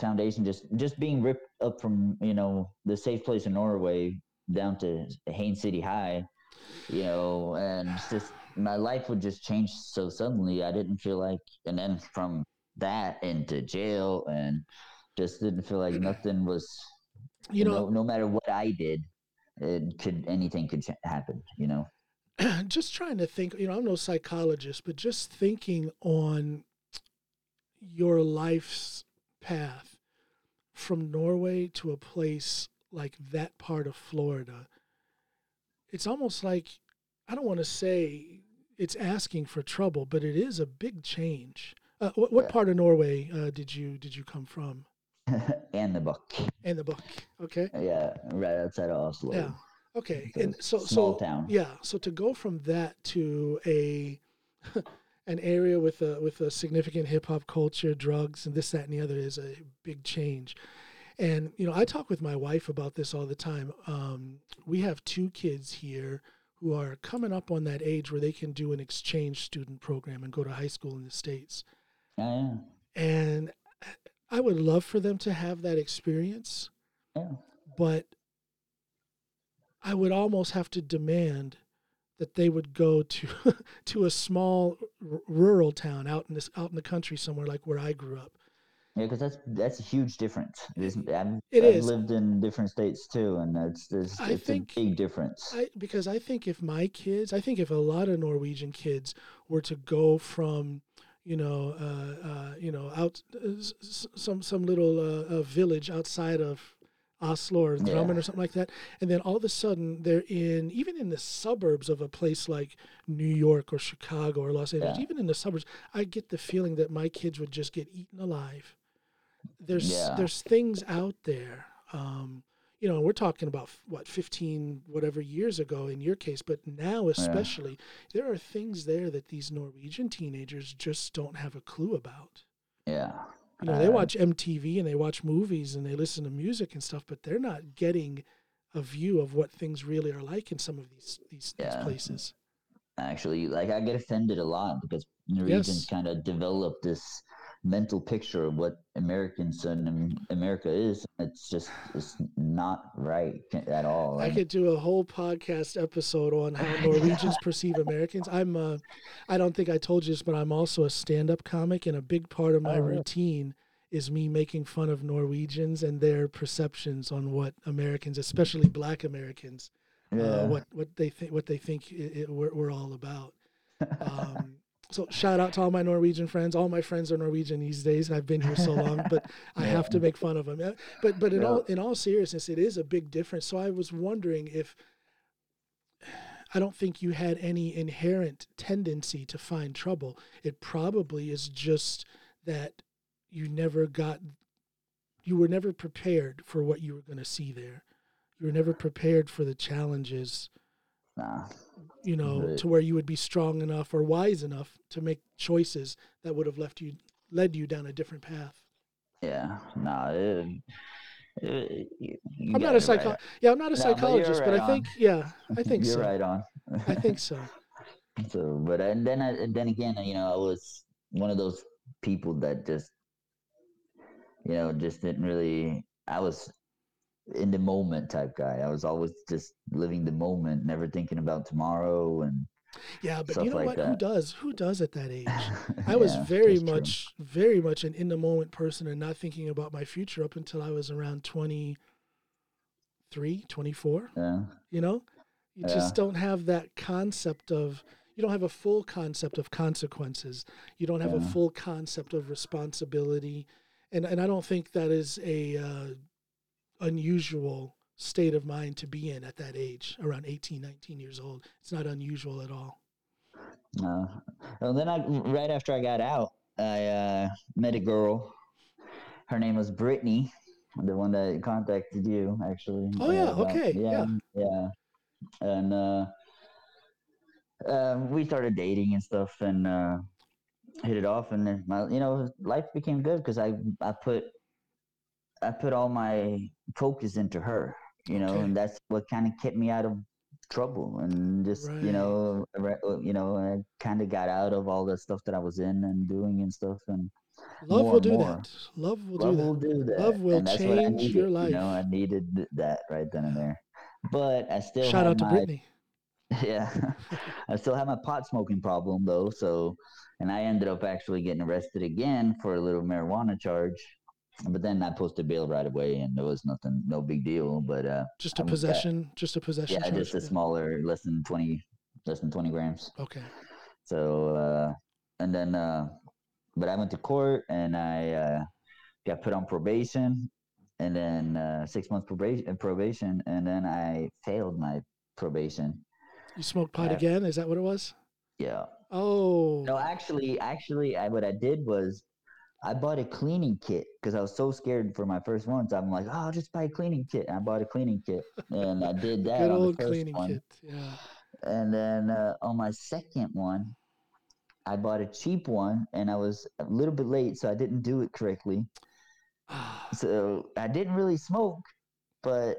foundation. Just just being ripped up from you know the safe place in Norway down to Haines City High, you know, and just my life would just change so suddenly. I didn't feel like, and then from that into jail, and just didn't feel like nothing was. You know, no, no matter what I did, it could anything could ch- happen. You know. just trying to think, you know, I'm no psychologist, but just thinking on your life's path from Norway to a place like that part of Florida, it's almost like I don't want to say it's asking for trouble, but it is a big change. Uh, what, what part of Norway uh, did you did you come from? and the book. In the book, okay, Yeah, right outside of Oslo. yeah, okay, and so small so town. Yeah, so to go from that to a an area with a with a significant hip hop culture, drugs, and this, that, and the other is a big change. And you know, I talk with my wife about this all the time. Um, we have two kids here who are coming up on that age where they can do an exchange student program and go to high school in the states. Yeah, And I would love for them to have that experience yeah, but I would almost have to demand that they would go to to a small r- rural town out in this out in the country somewhere like where I grew up. Yeah, because that's that's a huge difference. It is, I've, It I've is. lived in different states too, and it's it's, I it's think- a big difference. I, because I think if my kids, I think if a lot of Norwegian kids were to go from, you know, uh, uh, you know, out uh, some some little uh, uh, village outside of Oslo or Drammen Yeah. or something like that, and then all of a sudden they're in even in the suburbs of a place like New York or Chicago or Los Angeles, Yeah. even in the suburbs, I get the feeling that my kids would just get eaten alive. There's Yeah. there's things out there. Um, you know, we're talking about what 15 whatever years ago in your case, but now especially there are things there that these Norwegian teenagers just don't have a clue about. yeah, You know, they Uh, watch MTV and they watch movies and they listen to music and stuff, but they're not getting a view of what things really are like in some of these these, these Yeah. places. actually, like I get offended a lot because Norwegians Yes. kind of develop this mental picture of what Americans and America is. It's just it's not right at all. I could do a whole podcast episode on how Norwegians perceive Americans. I'm uh, I don't think I told you this, but I'm also a stand-up comic, and a big part of my Oh, really? routine is me making fun of Norwegians and their perceptions on what Americans, especially Black Americans, uh, what what they think what they think i i we're, we're all about. Um, so shout out to all my Norwegian friends. All my friends are Norwegian these days. I've been here so long, but I have to make fun of them. But but in all in all seriousness, it is a big difference. So I was wondering if I don't think you had any inherent tendency to find trouble. It probably is just that you never got you were never prepared for what you were going to see there. You were never prepared for the challenges nah. You know, Right. to where you would be strong enough or wise enough to make choices that would have left you led you down a different path. Yeah, nah. It, it, you- you I'm not a psycho right. yeah, I'm not a No, psychologist, but, right I on. think yeah, I think so. You're so. right on. I think so. So, but and then I, and then again, you know, I was one of those people that just, you know, just didn't really. I was in the moment type guy. I was always just living the moment, never thinking about tomorrow. And Yeah, but Stuff you know like what? Who does? Who does at that age? I was very that's true. much very much an in the moment person and not thinking about my future up until I was around 23, 24. Yeah, you know you Yeah. just don't have that concept of you don't have a full concept of consequences you don't have a full concept of responsibility and and i don't think that is a uh, unusual state of mind to be in at that age around 18 19 years old it's not unusual at all No. Well, then I right after I got out, I uh, met a girl. Her name was Brittany, the one that contacted you actually. Oh, yeah, about- okay, yeah. yeah, and uh, uh, we started dating and stuff, and uh, hit it off, and then my you know life became good because I I put I put all my focus into her, you know, Okay. and that's what kind of kept me out of trouble and just you know uh, you know I kind of got out of all the stuff that I was in and doing and stuff and love will and do more. that love will love do will that do that. Love will and that's what change needed, your You life. know, I needed th- that right then and there. But I still shout out to my, brittany Yeah, I still have my pot smoking problem though. So, and I ended up actually getting arrested again for a little marijuana charge. But then I posted bail right away, and there was nothing, no big deal. But uh, just a uh, possession just a possession yeah, just a smaller, less than twenty, less than twenty grams. okay So, uh, and then, uh, but I went to court and I uh, got put on probation and then uh, six months probation, probation. And then I failed my probation. you smoked pot Yeah. again is that what it was Yeah. oh No, actually, actually, I, what I did was I bought a cleaning kit because I was so scared for my first one. So I'm like, oh, I'll just buy a cleaning kit. And I bought a cleaning kit and I did that good on old the first cleaning one. kit yeah And then uh, on my second one, I bought a cheap one and I was a little bit late, so I didn't do it correctly. So I didn't really smoke, but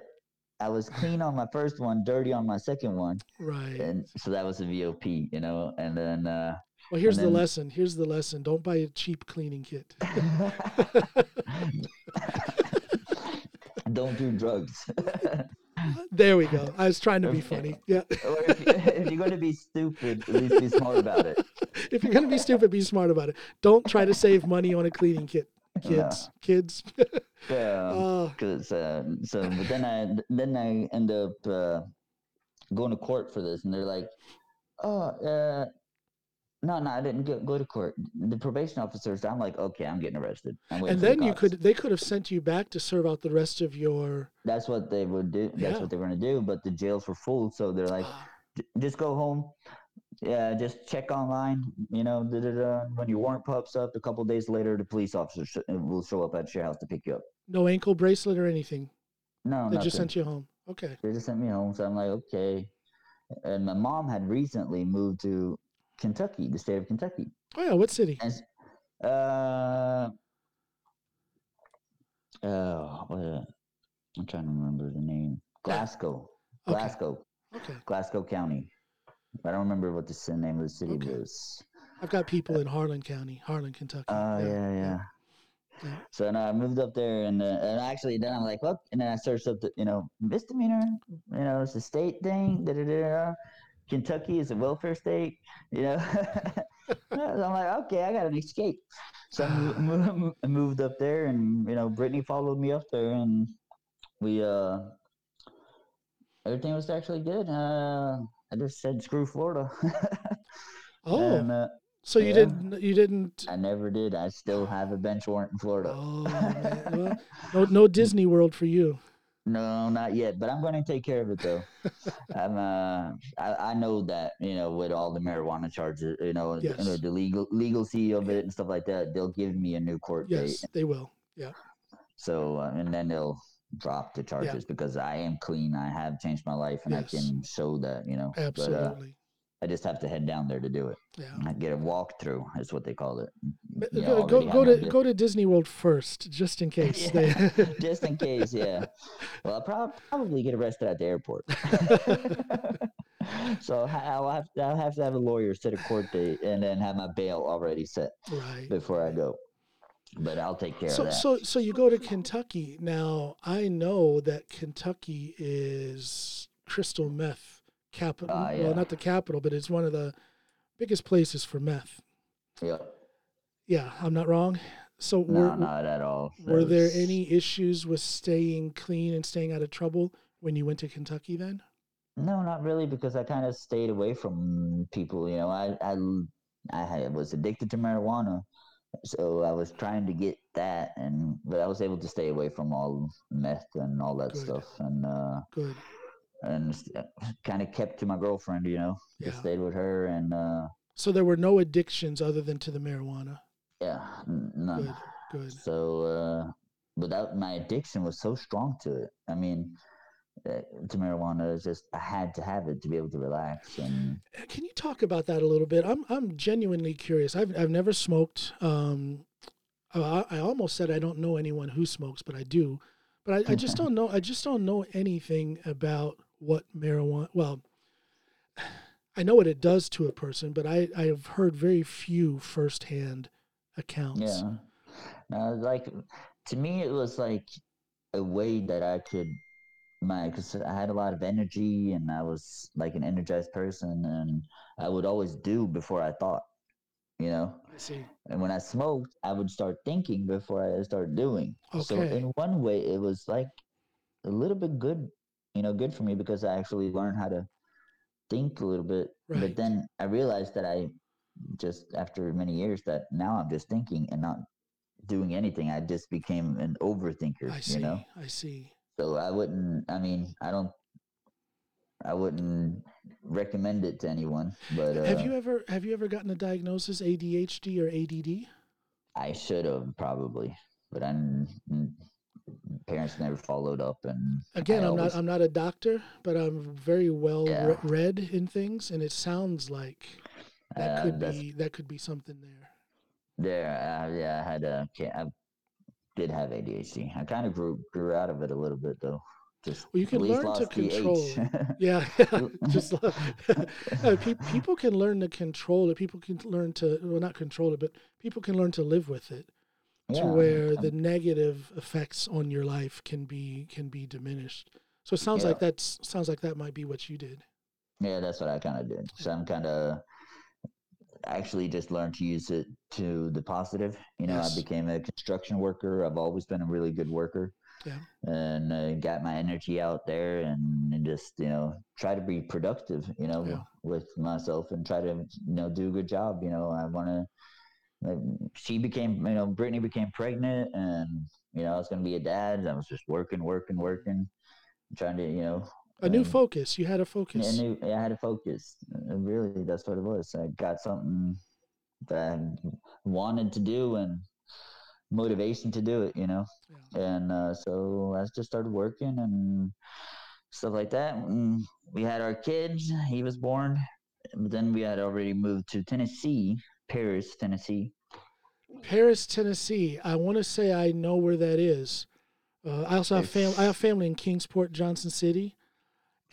I was clean on my first one, dirty on my second one. right And so that was a VOP, you know? And then, uh, Well, here's the lesson. Here's the lesson. Don't buy a cheap cleaning kit. don't do drugs. There we go. I was trying to be funny. Yeah. or if, if you're going to be stupid, at least be smart about it. if you're gonna be stupid, be smart about it. Don't try to save money on a cleaning kit, kids. Kids. Yeah. Oh, Cause uh, so, but then I then I end up uh, going to court for this, and they're like, "Oh, uh, no, no, I didn't go, go to court." The probation officers. I'm like, "Okay, I'm getting arrested." I'm and for the then you could they could have sent you back to serve out the rest of your. That's what they would do. That's Yeah. what they were gonna do. But the jails were full, so they're like, ah. "Just go home." Yeah, just check online. You know, da, da, da. when your warrant pops up, a couple days later, the police officer sh- will show up at your house to pick you up. No ankle bracelet or anything. No, They nothing. just sent you home. Okay. they just sent me home. So I'm like, okay. And my mom had recently moved to Kentucky, the state of Kentucky. Oh yeah, what city? And uh, oh, what, uh, I'm trying to remember the name. Glasgow, Okay. Glasgow, Okay. Glasgow County. I don't remember what the name of the city Okay. was. I've got people in Harlan County, Harlan, Kentucky. Oh yeah, yeah. yeah. So then I moved up there, and uh, and actually then I'm like, what? And then I searched up the you know misdemeanor, you know, it's a state thing. Da, da, da. Kentucky is a welfare state, you know. so I'm like, okay, I got an escape. So I mo- mo- mo- I moved up there, and you know, Brittany followed me up there, and we uh, everything was actually good. Uh, I just said screw Florida. Oh, and, uh, so you yeah. didn't you didn't I never did. I still have a bench warrant in Florida. Oh. Well, no, no Disney World for you. No, not yet, but I'm going to take care of it though. I'm uh, I, I know that you know with all the marijuana charges, you know, Yes. you know, the legal legalcy of it and stuff like that, they'll give me a new court Yes, date. they will. Yeah. So uh, and then they'll drop the charges because I am clean. I have changed my life, and Yes. I can show that. You know, but uh, Absolutely. I just have to head down there to do it. yeah. I get a walkthrough, is what they call it. But You go go, go to go to Disney World first, just in case. Yeah, They, just in case, yeah. Well, I'll prob- probably get arrested at the airport. so I'll have, I'll have to have a lawyer set a court date and then have my bail already set right. before I go. But I'll take care So of that. so so you go to Kentucky. Now I know that Kentucky is crystal meth capital. Ah, yeah. Well, not the capital, but it's one of the biggest places for meth. yeah. Yeah, I'm not wrong. So No, were not at all. were there any issues with staying clean and staying out of trouble when you went to Kentucky then? No, not really, because I kind of stayed away from people. You know, I, I, had, was addicted to marijuana, so I was trying to get that, and but I was able to stay away from all meth and all that Good. stuff, and uh, Good. And kind of kept to my girlfriend. You know, just stayed with her, and uh, So there were no addictions other than to the marijuana. yeah, none. Good. Good. So, uh, without my addiction was so strong to it. I mean, uh, to marijuana, it's just I had to have it to be able to relax and. Uh, Can you talk about that a little bit? I'm I'm genuinely curious. I've I've never smoked. Um, uh, I, I almost said I don't know anyone who smokes, but I do. But I, I just don't know. I just don't know anything about what marijuana. Well, I know what it does to a person, but I I have heard very few firsthand accounts. Yeah. No, like to me, it was like a way that I could my because I had a lot of energy and I was like an energized person and I would always do before I thought, you know. I see. And when I smoked, I would start thinking before I started doing. Okay. So in one way, it was like a little bit good, you know, good for me because I actually learned how to think a little bit. Right. But then I realized that I just after many years that now I'm just thinking and not doing anything. I just became an overthinker, I see. you know. I see. So I wouldn't. I mean, I don't. I wouldn't recommend it to anyone. But uh, have you ever have you ever gotten a diagnosis ADHD or ADD? I should have probably, but I n- n- parents never followed up, and Again, I I'm always- not I'm not a doctor, but I'm very well Yeah. re- read in things, and it sounds like that uh, could be that could be something there. there. Uh, yeah, I had a. I did have ADHD. I kind of grew grew out of it a little bit though. Just Well, you can learn to control. H. Yeah, just uh, pe- people can learn to control it. People can learn to well, not control it, but people can learn to live with it to Yeah, where the negative effects on your life can be can be diminished. So it sounds Yeah. like that's sounds like that might be what you did. Yeah, that's what I kind of did. So I'm kind of actually just learned to use it to the positive. You know, Yes. I became a construction worker. I've always been a really good worker. Yeah. And uh, got my energy out there and, and just, you know, try to be productive, you know, Yeah. with myself and try to, you know, do a good job. You know, I want to, she became, you know, Brittany became pregnant and, you know, I was going to be a dad. I was just working, working, working, trying to, you know, A new focus. You had a focus. I knew I had a focus. Uh, Really, that's what it was. I got something that I wanted to do and motivation to do it, you know. And uh, so I just started working and stuff like that. And we had our kids. He was born. But then we had already moved to Tennessee, Paris, Tennessee. Paris, Tennessee. I want to say I know where that is. Uh, I also have family. I have family in Kingsport, Johnson City,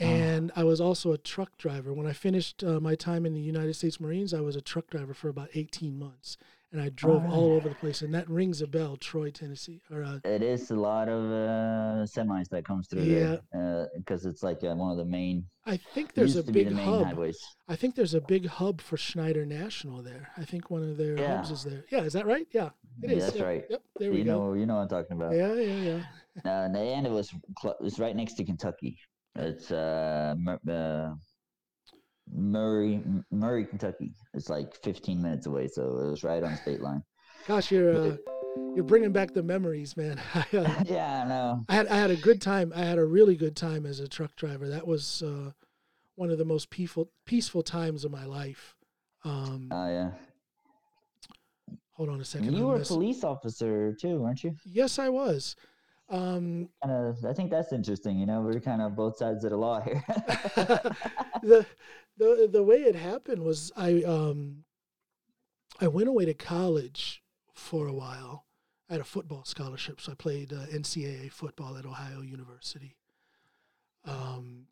Oh. and I was also a truck driver. When I finished uh, my time in the United States Marines, I was a truck driver for about 18 months, and I drove all Alright. over the place. And that rings a bell, Troy, Tennessee. Or uh, It is a lot of uh, semis that comes through yeah. there because it's like uh, one of the main. I think there's a used to be big the hub. highways. I think there's a big hub for Schneider National there. I think one of their Yeah. hubs is there. Yeah, is that right? Yeah, it Yeah, is. that's Yep, right. Yep, there we you go. know, you know what I'm talking about. Yeah, yeah, yeah. Uh, and and it was cl- it's right next to Kentucky. It's uh, uh Murray, Murray, Kentucky. It's like 15 minutes away, so it was right on the state line. Gosh, you're uh, you're bringing back the memories, man. I, uh, yeah, I know. I had I had a good time. I had a really good time as a truck driver. That was uh, one of the most peaceful peaceful times of my life. Um, Oh yeah. hold on a second. You I'm were a police officer too, weren't you? yes, I was. Um, Kind of. I think that's interesting. You know, we're kind of both sides of the law here. the the the way it happened was I um I went away to college for a while. I had a football scholarship, so I played uh, NCAA football at Ohio University. Um,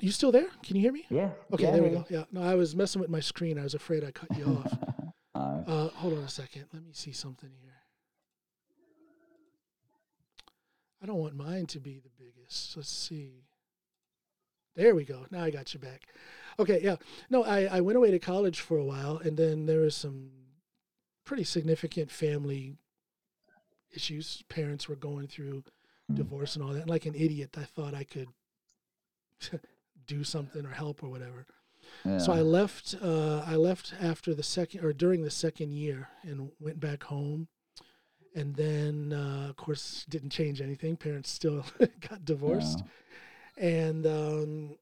you still there? Can you hear me? yeah. Okay, yeah, there we go. Yeah, no, I was messing with my screen. I was afraid I cut you off. Uh, hold on a second. Let me see something here. I don't want mine to be the biggest. Let's see. There we go. Now I got you back. Okay, yeah. No, I, I went away to college for a while, and then there was some pretty significant family issues. Parents were going through divorce and all that. And like an idiot, I thought I could do something or help or whatever. Yeah. So I left. Uh, I left after the second or during the second year and went back home, and then uh, of course didn't change anything. Parents still got divorced, and, um,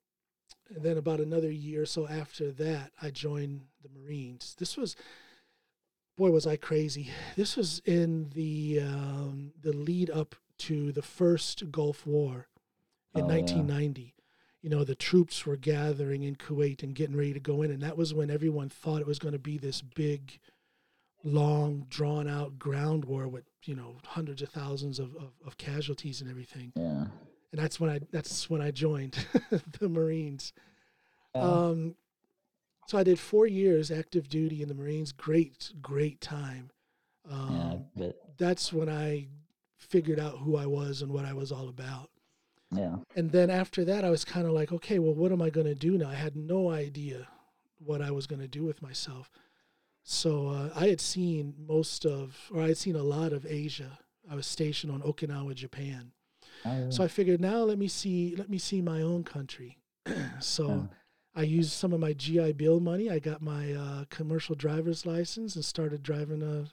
and then about another year or so after that, I joined the Marines. This was, boy, was I crazy. This was in the um, the lead up to the first Gulf War in Oh, yeah. 1990 you know, the troops were gathering in Kuwait and getting ready to go in. And that was when everyone thought it was going to be this big, long, drawn out ground war with, you know, hundreds of thousands of, of, of casualties and everything. Yeah. And that's when I, that's when I joined the Marines. Yeah. Um, so I did four years active duty in the Marines. Great, great time. Um, yeah. But That's when I figured out who I was and what I was all about yeah. and then after that i was kind of like okay well what am i going to do now i had no idea what i was going to do with myself so uh, i had seen most of or i had seen a lot of asia. I was stationed on okinawa japan. Oh, so i figured now let me see let me see my own country. So Yeah. i used some of my gi bill money. I got my uh, commercial driver's license and started driving a,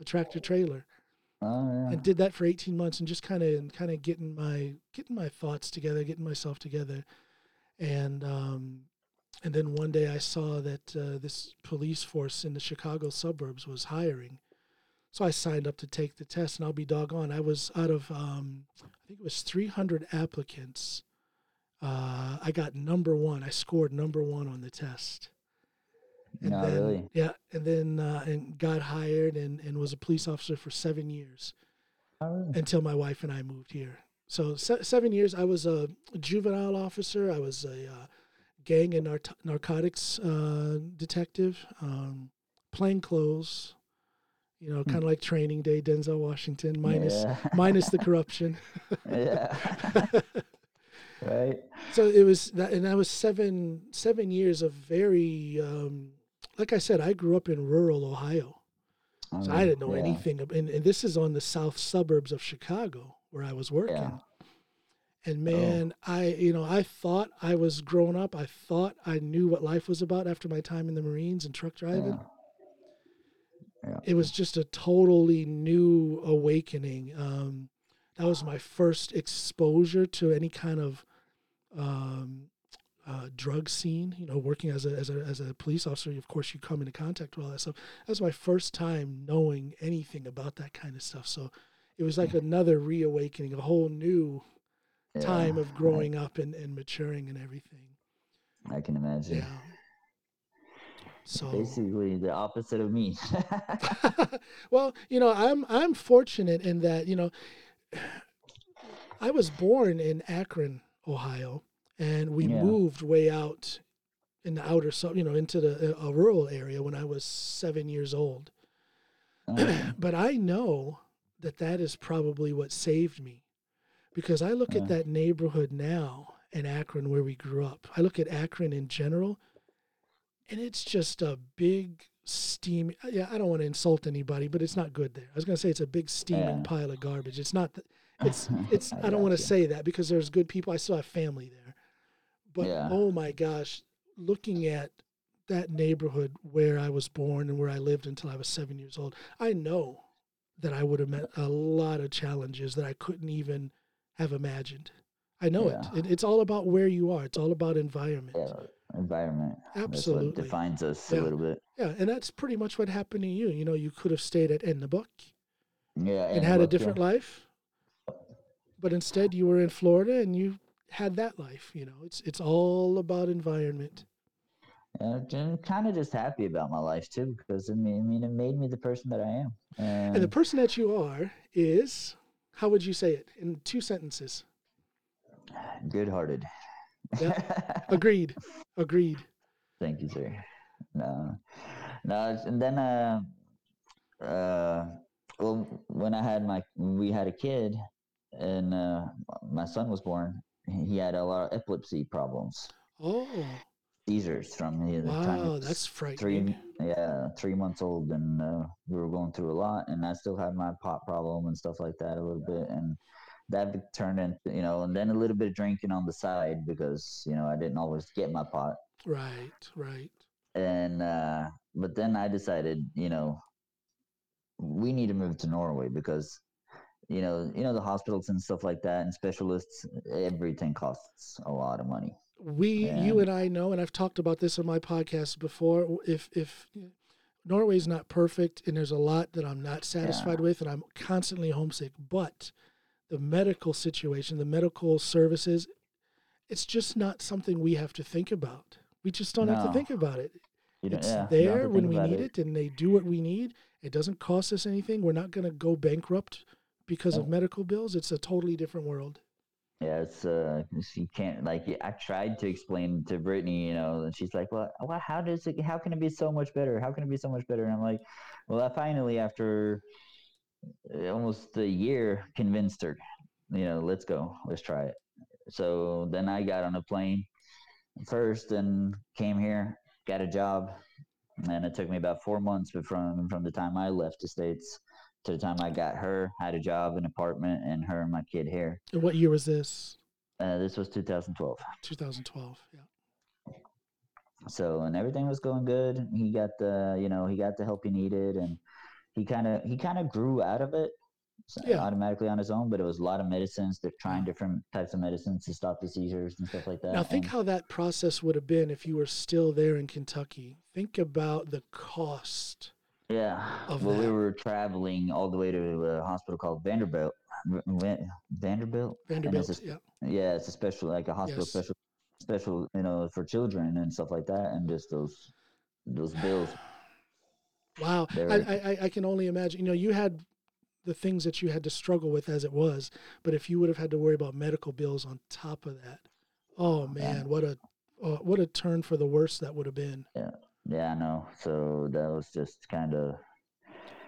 a tractor trailer. Oh, yeah. and did that for 18 months and just kind of kind of getting my getting my thoughts together getting myself together. And um and then one day i saw that uh, this police force in the chicago suburbs was hiring so i signed up to take the test and i'll be doggone i was out of um i think it was 300 applicants uh, I got number one. I scored number one on the test. And no, then, really. Yeah, and then uh, and got hired and, and was a police officer for seven years Oh, really? until my wife and I moved here. So se- seven years, I was a juvenile officer. I was a uh, gang and nar- narcotics uh, detective, um, plain clothes. You know, kind of like Training Day, Denzel Washington, minus yeah. minus the corruption. yeah. right. So it was that, and that was seven seven years of very, um, like I said, I grew up in rural Ohio, so I didn't know yeah. anything. And, and this is on the south suburbs of Chicago where I was working. Yeah. And man, I you know I thought I was grown up. I thought I knew what life was about after my time in the Marines and truck driving. Yeah. It was just a totally new awakening. Um, that was my first exposure to any kind of um, uh, drug scene. You know, working as a as a as a police officer, of course, you come into contact with all that stuff. That was my first time knowing anything about that kind of stuff. So it was like another reawakening, a whole new Yeah. time of growing up and, and maturing and everything. I can imagine. Yeah. So Basically, the opposite of me. well, you know, I'm I'm fortunate in that, you know, I was born in Akron, Ohio, and we Yeah. moved way out in the outer sub, you know, into the a rural area when I was 7 years old. Uh, But I know that that is probably what saved me because I look Yeah. at that neighborhood now in Akron where we grew up. I look at Akron in general and it's just a big steam yeah, I don't want to insult anybody, but it's not good there. I was going to say it's a big steaming Yeah. pile of garbage. It's not th- it's it's I I don't want to say that because there's good people. I still have family there. But Yeah. oh my gosh, looking at that neighborhood where I was born and where I lived until I was seven years old, I know that I would have met a lot of challenges that I couldn't even have imagined. I know Yeah. it. it. It's all about where you are. It's all about environment. yeah, environment. Absolutely. defines us Yeah. a little bit. Yeah, and that's pretty much what happened to you. You know, you could have stayed at Enebakk Yeah, and had a look, yeah. different life, but instead you were in Florida and you had that life. You know, it's it's all about environment. Yeah, I'm kind of just happy about my life too, because I mean, I mean, it made me the person that I am. And, And the person that you are is, how would you say it in two sentences? good-hearted. Agreed. Agreed. Thank you, sir. No, no, and then uh, uh, well, when I had my, we had a kid, and uh, my son was born. He had a lot of epilepsy problems, Oh, seizures from the, the time wow, was that's three, frightening. Yeah, three months old, and uh, we were going through a lot, and I still had my pot problem and stuff like that a little bit, and that turned into, you know, and then a little bit of drinking on the side because you know I didn't always get my pot, Right, right. and uh, but then I decided, you know, we need to move to Norway because. You know, you know the hospitals and stuff like that, and specialists. Everything costs a lot of money. We, you and I know, and I've talked about this on my podcast before. If if Norway's not perfect, and there's a lot that I'm not satisfied with, and I'm constantly homesick, but the medical situation, the medical services, it's just not something we have to think about. We just don't have to think about it. It's yeah, you don't have there when we need it. and they do what we need. It doesn't cost us anything. We're not going to go bankrupt because of medical bills. It's a totally different world. Yeah, it's uh, you can't like. I tried to explain to Brittany, you know, and she's like, "Well, well, how does it? How can it be so much better? How can it be so much better?" And I'm like, "Well, I finally, after uh, almost a year, convinced her. You know, let's go, let's try it." So then I got on a plane first and came here, got a job, and it took me about four months from from the time I left the states to the time I got her, had a job, an apartment, and her and my kid here. And what year was this? Uh, this was 2012. 2012. Yeah. So and everything was going good. He got the you know he got the help he needed, and he kind of he kind of grew out of it Yeah. automatically on his own. But it was a lot of medicines. They're trying different types of medicines to stop the seizures and stuff like that. Now think and- how that process would have been if you were still there in Kentucky. Think about the cost. Yeah. Well, we were traveling all the way to a hospital called Vanderbilt. Vanderbilt. It's Vanderbilt. a- Yeah. Yeah, it's a special like a hospital Yes. special special you know for children and stuff like that, and just those those bills. Wow. I, I, I- can only imagine. You know, you had the things that you had to struggle with as it was, but if you would have had to worry about medical bills on top of that, oh man, what a uh, what a turn for the worse that would have been. Yeah, I know. So that was just kind of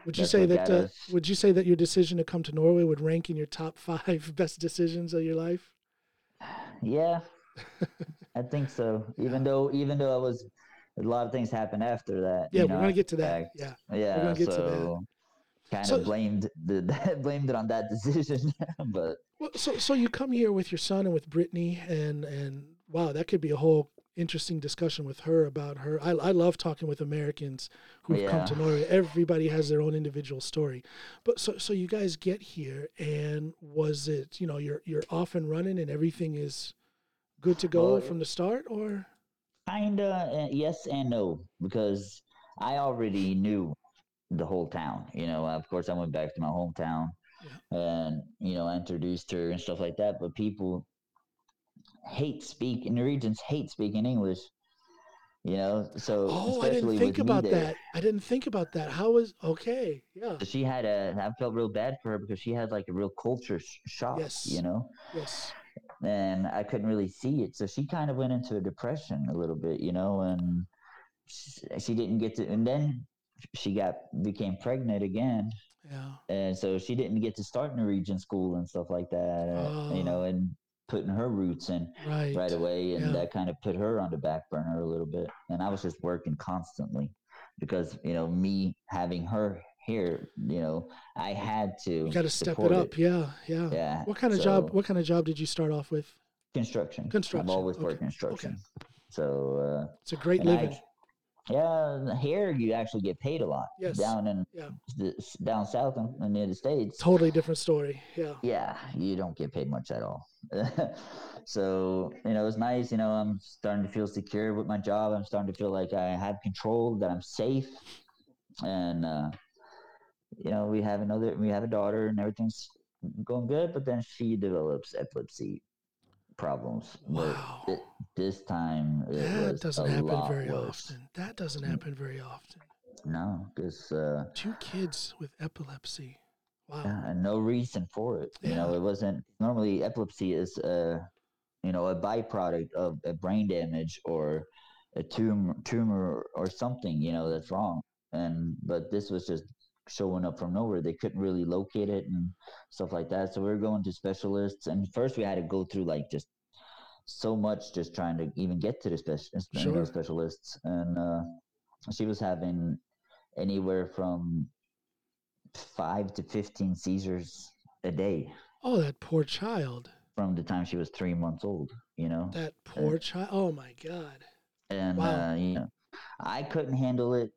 Would you say that? Uh, would you say that your decision to come to Norway would rank in your top five best decisions of your life? yeah, I think so. Even though, even though I was, a lot of things happened after that. Yeah, you we're gonna get to that. fact. Yeah. Yeah, gonna get to that. so kind So- of blamed the blamed it on that decision, but Well, so so you come here with your son and with Brittany, and and wow, that could be a whole interesting discussion with her about her. I I love talking with Americans who've come to Norway. Everybody has their own individual story, but so so you guys get here, and was it you know you're you're off and running and everything is good to go Well, from the start, or kinda uh, yes and no because I already knew the whole town. You know, of course, I went back to my hometown and you know I introduced her and stuff like that. But people hate speak Norwegians hate speaking English. You know, so oh, I didn't think about there. that. I didn't think about that. How was okay? Yeah. She had a. I felt real bad for her because she had like a real culture sh- shock. Yes. You know. Yes. and I couldn't really see it. So she kind of went into a depression a little bit, you know, and she, she didn't get to. And then she got became pregnant again, Yeah. and so she didn't get to start Norwegian school and stuff like that, uh, you Oh. know, and putting her roots in Right. right away, and Yeah. that kind of put her on the back burner a little bit. And I was just working constantly because you know me having her here, you know, I had to. You got to step it up. Yeah. Yeah. Yeah. What kind of job? What kind of job did you start off with? Construction. Construction, I've always okay, worked construction. So uh, It's a great I living. act- yeah, here you actually get paid a lot. Yes, Down in yeah. the, down south in, in the United States, Totally different story. Yeah. yeah, you don't get paid much at all. so you know, it's nice. You know, I'm starting to feel secure with my job. I'm starting to feel like I have control, that I'm safe, and uh, you know, we have another, we have a daughter, and everything's going good. But then she develops epilepsy problems. But Wow. th- this time it That was doesn't a happen lot very worse. often. That doesn't Mm. happen very often. No, because uh, Two kids with epilepsy. Wow. yeah, and no reason for it. You know, it wasn't normally epilepsy is a you know, a byproduct of a brain damage or a tumor, tumor or something. You know, that's wrong. And but this was just showing up from nowhere. They couldn't really locate it and stuff like that. So we were going to specialists, and first we had to go through like just so much just trying to even get to the specialists, Sure. specialists. And uh, she was having anywhere from five to 15 seizures a day Oh, that poor child. from the time she was three months old, you know? That poor child. Oh my God. And, Wow. uh, you know, I couldn't handle it.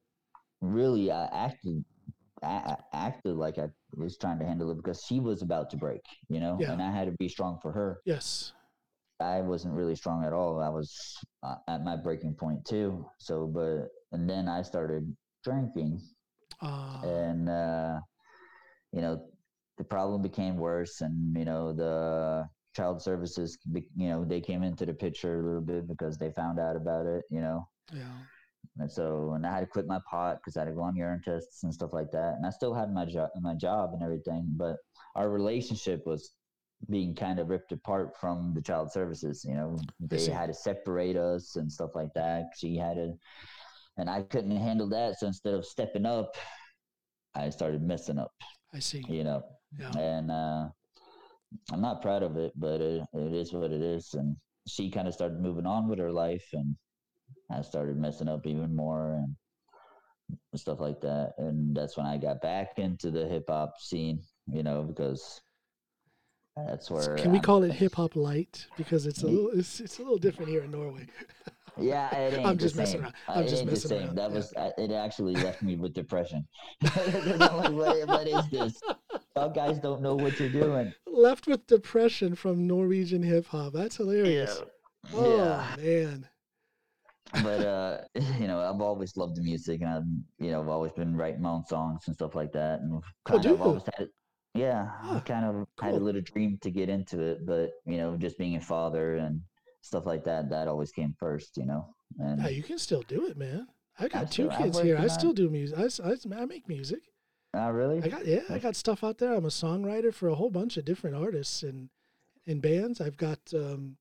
Really, I acted, I, I acted like I was trying to handle it because she was about to break, you know? Yeah. And I had to be strong for her. Yes. I wasn't really strong at all. I was uh, at my breaking point too. So, but, and then I started drinking Uh, and uh, you know the problem became worse and you know the child services you know they came into the picture a little bit because they found out about it you know yeah. And so and i had to quit my pot because i had to go on urine tests and stuff like that. And i still had my job my job and everything but our relationship was being kind of ripped apart from the child services you know? They had to separate us and stuff like that. She had to and i couldn't handle that. So instead of stepping up i started messing up I see. you know? Yeah. and uh i'm not proud of it but it, it is what it is. And she kind of started moving on with her life and i started messing up even more and stuff like that and that's when i got back into the hip-hop scene you know because that's So where Can we I'm- call it hip hop light because it's a little it's, it's a little different here in Norway. yeah it ain't I'm the just messing same. around. Uh, I'm it just ain't messing the same around, that yeah. was uh, it actually left me with depression I'm like, what, what is this y'all guys don't know what you're doing Left with depression from Norwegian hip hop. That's hilarious. Yeah. Oh yeah man. But uh you know i've always loved the music and i've you know i've always been writing my own songs and stuff like that and kind do of always had it yeah i kind of had a little dream to get into it but you know just being a father and stuff like that that always came first you know and Yeah, you can still do it, man. I got two still- kids here. I still do music. I I make music. not really I got yeah, I got stuff out there. I'm a songwriter for a whole bunch of different artists and in bands. I've got um,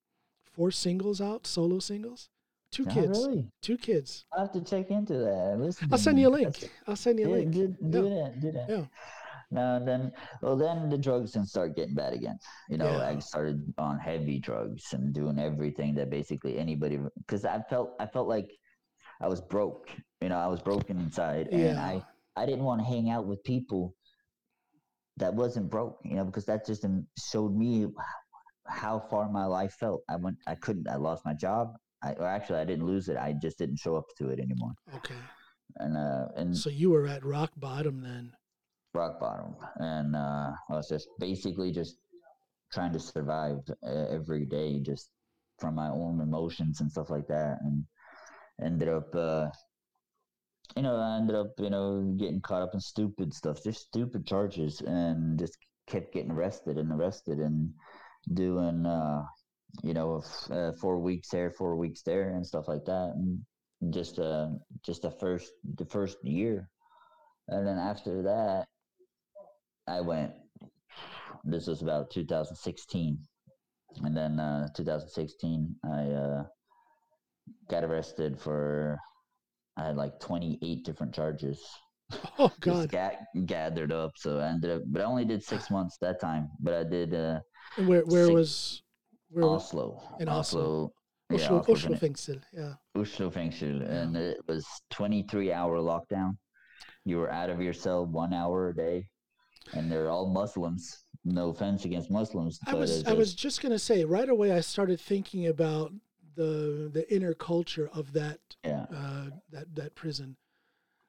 four singles out, solo singles. Two Not kids. really Two kids. i have to check into that Listen I'll send you a That's- link. I'll send you a link. do, do Yeah. that do that Yeah. no, then well, then the drugs can start getting bad again. You know, Yeah. I started on heavy drugs and doing everything that basically anybody because I felt I felt like I was broke. You know, I was broken inside, and I I didn't want to hang out with people that wasn't broke. You know, because that just showed me how far my life felt. I went, I couldn't, I lost my job. I, or actually, I didn't lose it. I just didn't show up to it anymore. Okay. And uh, and So you were at rock bottom then. rock bottom, and uh, I was just basically just trying to survive uh, every day, just from my own emotions and stuff like that, and ended up, uh, you know, I ended up, you know, getting caught up in stupid stuff, just stupid charges, and just kept getting arrested and arrested and doing, uh, you know, uh, four weeks there, four weeks there, and stuff like that, and just, uh, just the first, the first year, and then after that, I went. This was about 2016, and then uh, 2016, I uh, got arrested for. I had like 28 different charges. Oh just God. ga- gathered up, so I ended up. But I only did six months that time. But I did uh, where where six- was where Oslo. in Oslo. yeah, Oslo, Oslo, Oslo Fengsel, yeah. Oslo Fengsel, and it was 23 hour lockdown. You were out of your cell one hour a day, and they're all Muslims. No offense against Muslims, I was it's I was just- just gonna say right away I started thinking about the the inner culture of that yeah, uh, that that prison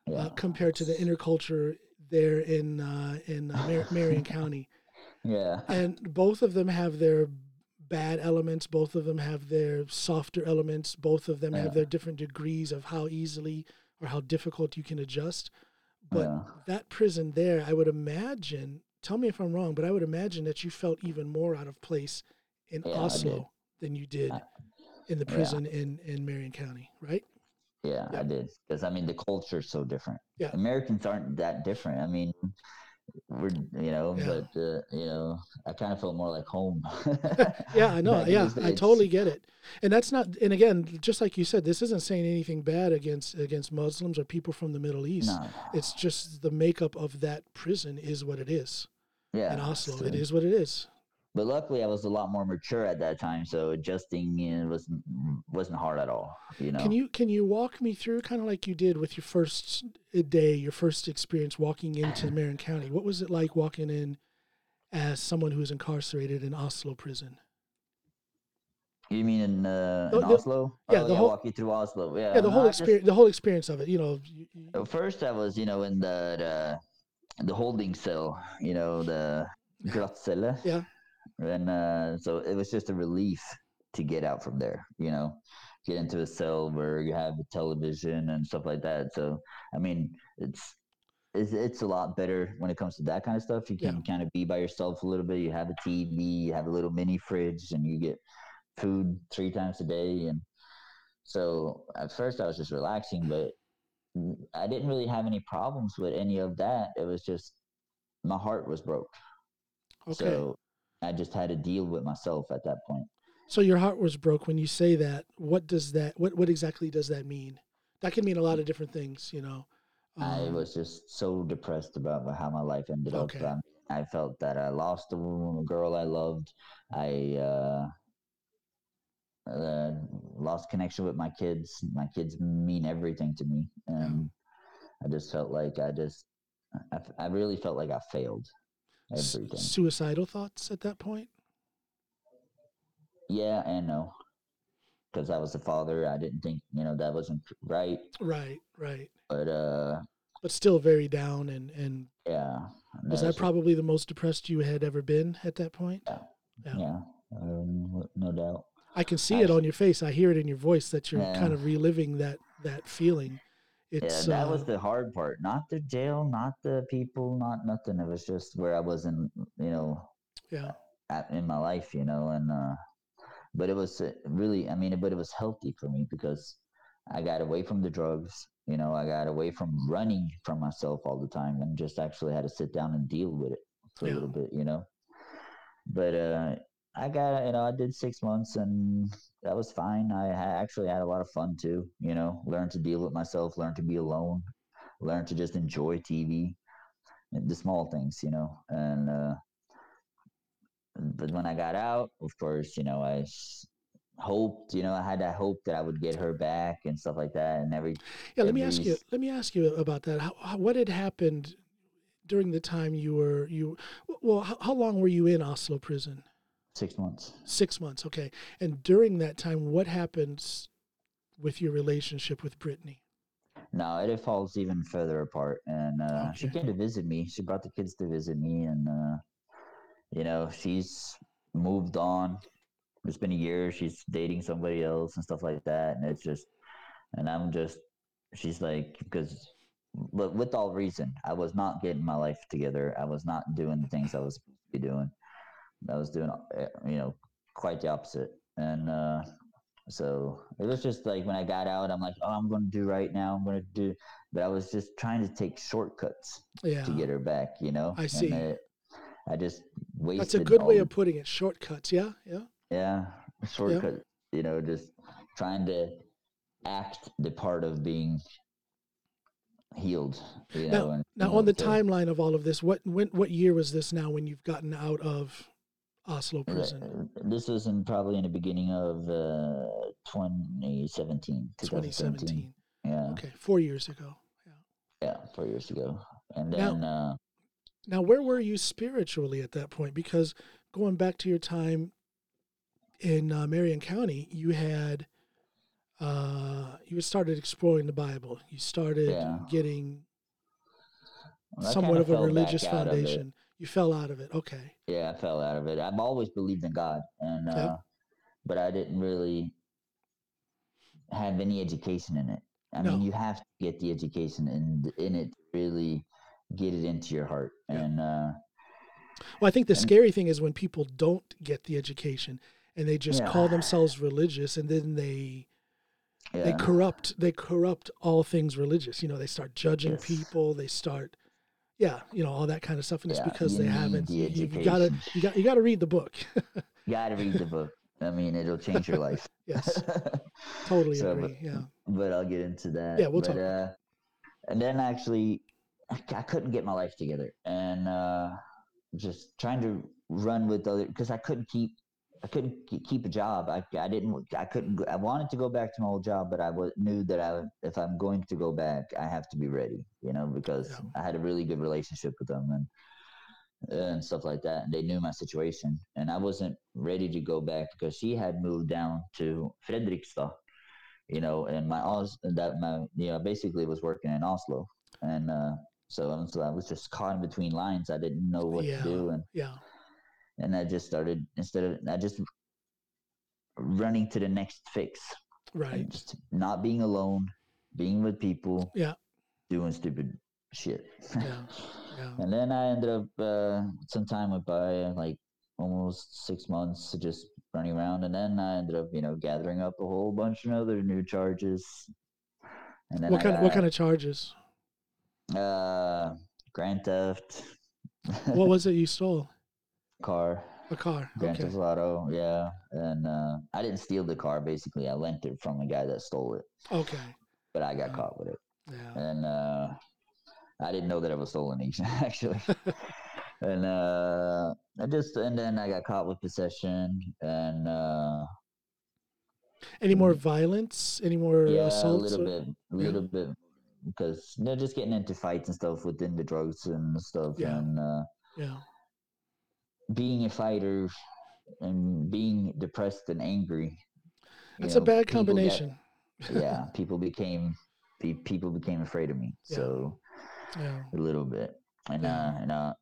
yeah, uh, compared to the inner culture there in uh, in uh, Mar- Marion County, yeah, and both of them have their bad elements. Both of them have their softer elements. Both of them Yeah. have their different degrees of how easily or how difficult you can adjust. But yeah. that prison there, I would imagine. Tell me if I'm wrong, but I would imagine that you felt even more out of place in Yeah, Oslo than you did I- in the prison in in Marion County, right? Yeah, Yeah. I did because I mean the culture is so different. Yeah. Americans aren't that different. I mean, we're you know, Yeah. but uh, you know, I kind of felt more like home. Yeah, I know. Yeah, I totally get it. And that's not. And again, just like you said, this isn't saying anything bad against against Muslims or people from the Middle East. No. It's just the makeup of that prison is what it is. Yeah. in Oslo, it is what it is. But luckily, I was a lot more mature at that time, so adjusting you know, wasn't wasn't hard at all. You know. Can you can you walk me through kind of like you did with your first uh, day, your first experience walking into Marion County? What was it like walking in as someone who is incarcerated in Oslo prison? You mean in, uh, in the- Oslo? yeah, oh, the yeah, whole- walk you through Oslo. Yeah, Yeah, the no, whole I just- experience, the whole experience of it. You know, you, you- first, I was, you know, in the the, the holding cell, you know, the glattcelle. Yeah. And uh, so it was just a relief to get out from there, you know, get into a cell where you have a television and stuff like that. So, I mean, it's it's, it's a lot better when it comes to that kind of stuff. You Yeah. can kind of be by yourself a little bit. You have a TV, you have a little mini fridge, and you get food three times a day. And so at first I was just relaxing, but I didn't really have any problems with any of that. It was just my heart was broke. okay. So I just had to deal with myself at that point. So your heart was broke when you say that. What does that? What what exactly does that mean? That can mean a lot of different things, you know. I Um, was just so depressed about how my life ended Okay. up. I felt that I lost a girl I loved. I uh, uh, lost connection with my kids. My kids mean everything to me, and I just felt like I just, I, I really felt like I failed everything. suicidal thoughts at that point. Yeah and no, because I was a father. I didn't think you know that wasn't right, Right, right. but uh, But still very down and and yeah. and was that probably the most depressed you had ever been at that point? yeah. Yeah, um, no doubt. I can see it on your face. I hear it in your voice that you're Yeah. kind of reliving that that feeling. It's yeah, that uh, was the hard part. Not the jail, not the people, not nothing. It was just where I wasn't, you know, yeah, at, in my life, you know, and uh, but it was uh, really, I mean, but it was healthy for me because I got away from the drugs. You know, I got away from running from myself all the time and just actually had to sit down and deal with it for Yeah. a little bit, you know. But uh, I got, you know, I did six months and that was fine. I actually had a lot of fun too, you know, learned to deal with myself, learned to be alone, learned to just enjoy TV. the small things, you know. And uh, but when I got out, of course, you know, I hoped, you know, I had that hope that I would get her back and stuff like that, and every Yeah, let me ask you. Let me ask you about that. How, how, what had happened during the time you were you? Well, how, how long were you in Oslo prison? Six months. Six months. Okay. And during that time, what happens with your relationship with Brittany? No, it falls even further apart. And uh, she came to visit me. She brought the kids to visit me, and uh, you know, she's moved on. It's been a year. She's dating somebody else and stuff like that. And it's just, and I'm just, she's like, because, but with all reason, I was not getting my life together. I was not doing the things I was supposed to be doing. I was doing, uh, you know, quite the opposite. And uh, so it was just like when I got out, I'm like, oh, I'm going to do right now. I'm going to do, but I was just trying to take shortcuts Yeah. to get her back, you know? I see. And it, I just wasted. That's a good way of putting it. Shortcuts. Yeah. Yeah. yeah, shortcut. You know, just trying to act the part of being healed. You know, and, Now, you know, on the to- timeline of all of this, what when what year was this now when you've gotten out of Oslo prison? This was in probably in the beginning of uh, 2017. 2017. Yeah, Okay, four years ago. Yeah. yeah, four years ago. And Now- then, uh, Now, where were you spiritually at that point? Because going back to your time in uh, Marion County, you had uh, you started exploring the Bible. You started Yeah. getting I somewhat kinda a religious of foundation. You fell out of it. Okay. yeah, I fell out of it. I've always believed in God, and Okay. uh, but I didn't really have any education in it. I mean, you have to get the education in in it to really get it into your heart. Yeah. And uh, Well, I think the And- scary thing is when people don't get the education and they just Yeah. call themselves religious and then they they corrupt they corrupt all things religious. You know, they start judging Yes. people. They start, yeah, you know, all that kind of stuff. And it's Yeah, because they haven't. the You, you gotta you got you got to read the book. you gotta read the book. I mean, it'll change your life. yes, totally So, agree. but- yeah, but I'll get into that. Yeah, we'll but, talk. Uh, and then actually, I, I couldn't get my life together, and uh, just trying to run with other because I couldn't keep. I couldn't keep a job. I, I didn't. I couldn't. I wanted to go back to my old job, but I w- knew that I, if I'm going to go back, I have to be ready. You know, because Yeah. I had a really good relationship with them and and stuff like that. And they knew my situation, and I wasn't ready to go back because she had moved down to Fredrikstad you know, and my Os that my you know basically was working in Oslo, and uh, so so I was just caught in between lines. I didn't know what Yeah. to do, and yeah, and I just started instead of I just running to the next fix, right. and just not being alone, being with people, Yeah. doing stupid shit. Yeah, yeah. and then I ended up uh, some time went by, like almost six months, just running around, and then I ended up you know gathering up a whole bunch of other new charges. And then What I kind of, what kind of charges? Uh, grand theft. What was it you stole? Car? A car. Grand Okay. Theft Auto. Yeah, and uh, I didn't steal the car. Basically, I lent it from a guy that stole it, Okay. but I got caught with it, Yeah. and uh, I didn't know that it was stolen actually. and uh, I just and then I got caught with possession and uh, Any more violence? Any more yeah, a assaults? little or- bit, a little bit, because they're just getting into fights and stuff within the drugs and stuff, Yeah. and. Uh, Yeah. Being a fighter and being depressed and angry. That's a bad combination. yeah, people became pe- people became afraid of me. Yeah. So Yeah. a little bit, and Yeah. uh, and uh,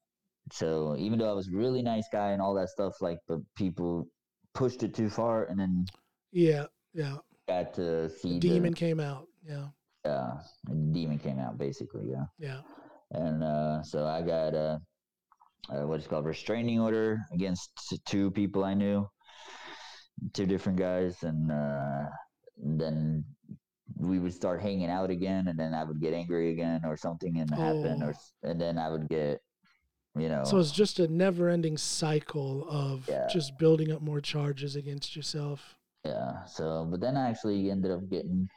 so even though I was a really nice guy and all that stuff, like, but people pushed it too far, and then Yeah. Yeah. got to see The demon came out. Yeah. yeah, uh, the demon came out basically. Yeah. Yeah. and uh, so I got a, a what is called restraining order against two people I knew, two different guys, and uh, then we would start hanging out again, and then I would get angry again or something and happen, or Oh. and then I would get, you know, So it's just a never-ending cycle of Yeah. just building up more charges against yourself. yeah. So, but then I actually ended up getting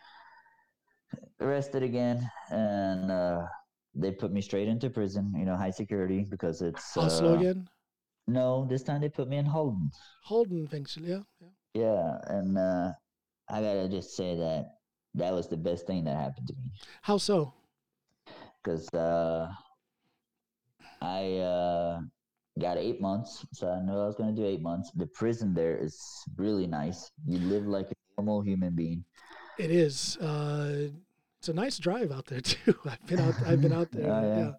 arrested again, and uh, they put me straight into prison, you know, high security because it's Oslo uh, again. No, this time they put me in Halden. Halden thinks, yeah, yeah. Yeah, and uh, I gotta just say that that was the best thing that happened to me How so? because uh, I uh, got eight months, so I knew I was gonna do eight months. The prison there is really nice. You live like a normal human being. It is. Uh, it's a nice drive out there too. I've been out. I've been out there. Yeah. yeah.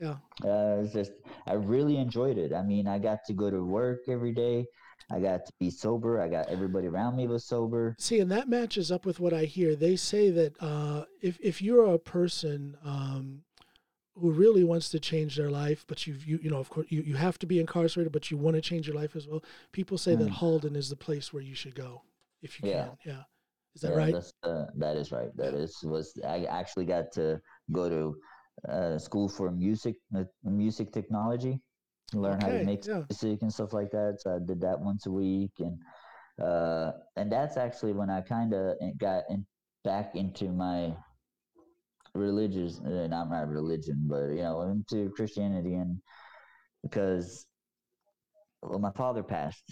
Yeah. Uh, it's just I really enjoyed it. I mean, I got to go to work every day. I got to be sober. I got everybody around me was sober. See, and that matches up with what I hear. They say that uh, if if you're a person um, who really wants to change their life, but you you you know, of course, you, you have to be incarcerated, but you want to change your life as well. People say that Mm. Halden is the place where you should go if you Yeah. can. Yeah. Is that Yeah, right? That's, uh, that is right. That is was I actually got to go to uh, school for music uh, music technology, learn how to make yeah. music and stuff like that. So I did that once a week, and uh, and that's actually when I kind of got in, back into my religious, uh, not my religion, but you know, into Christianity, and because well, my father passed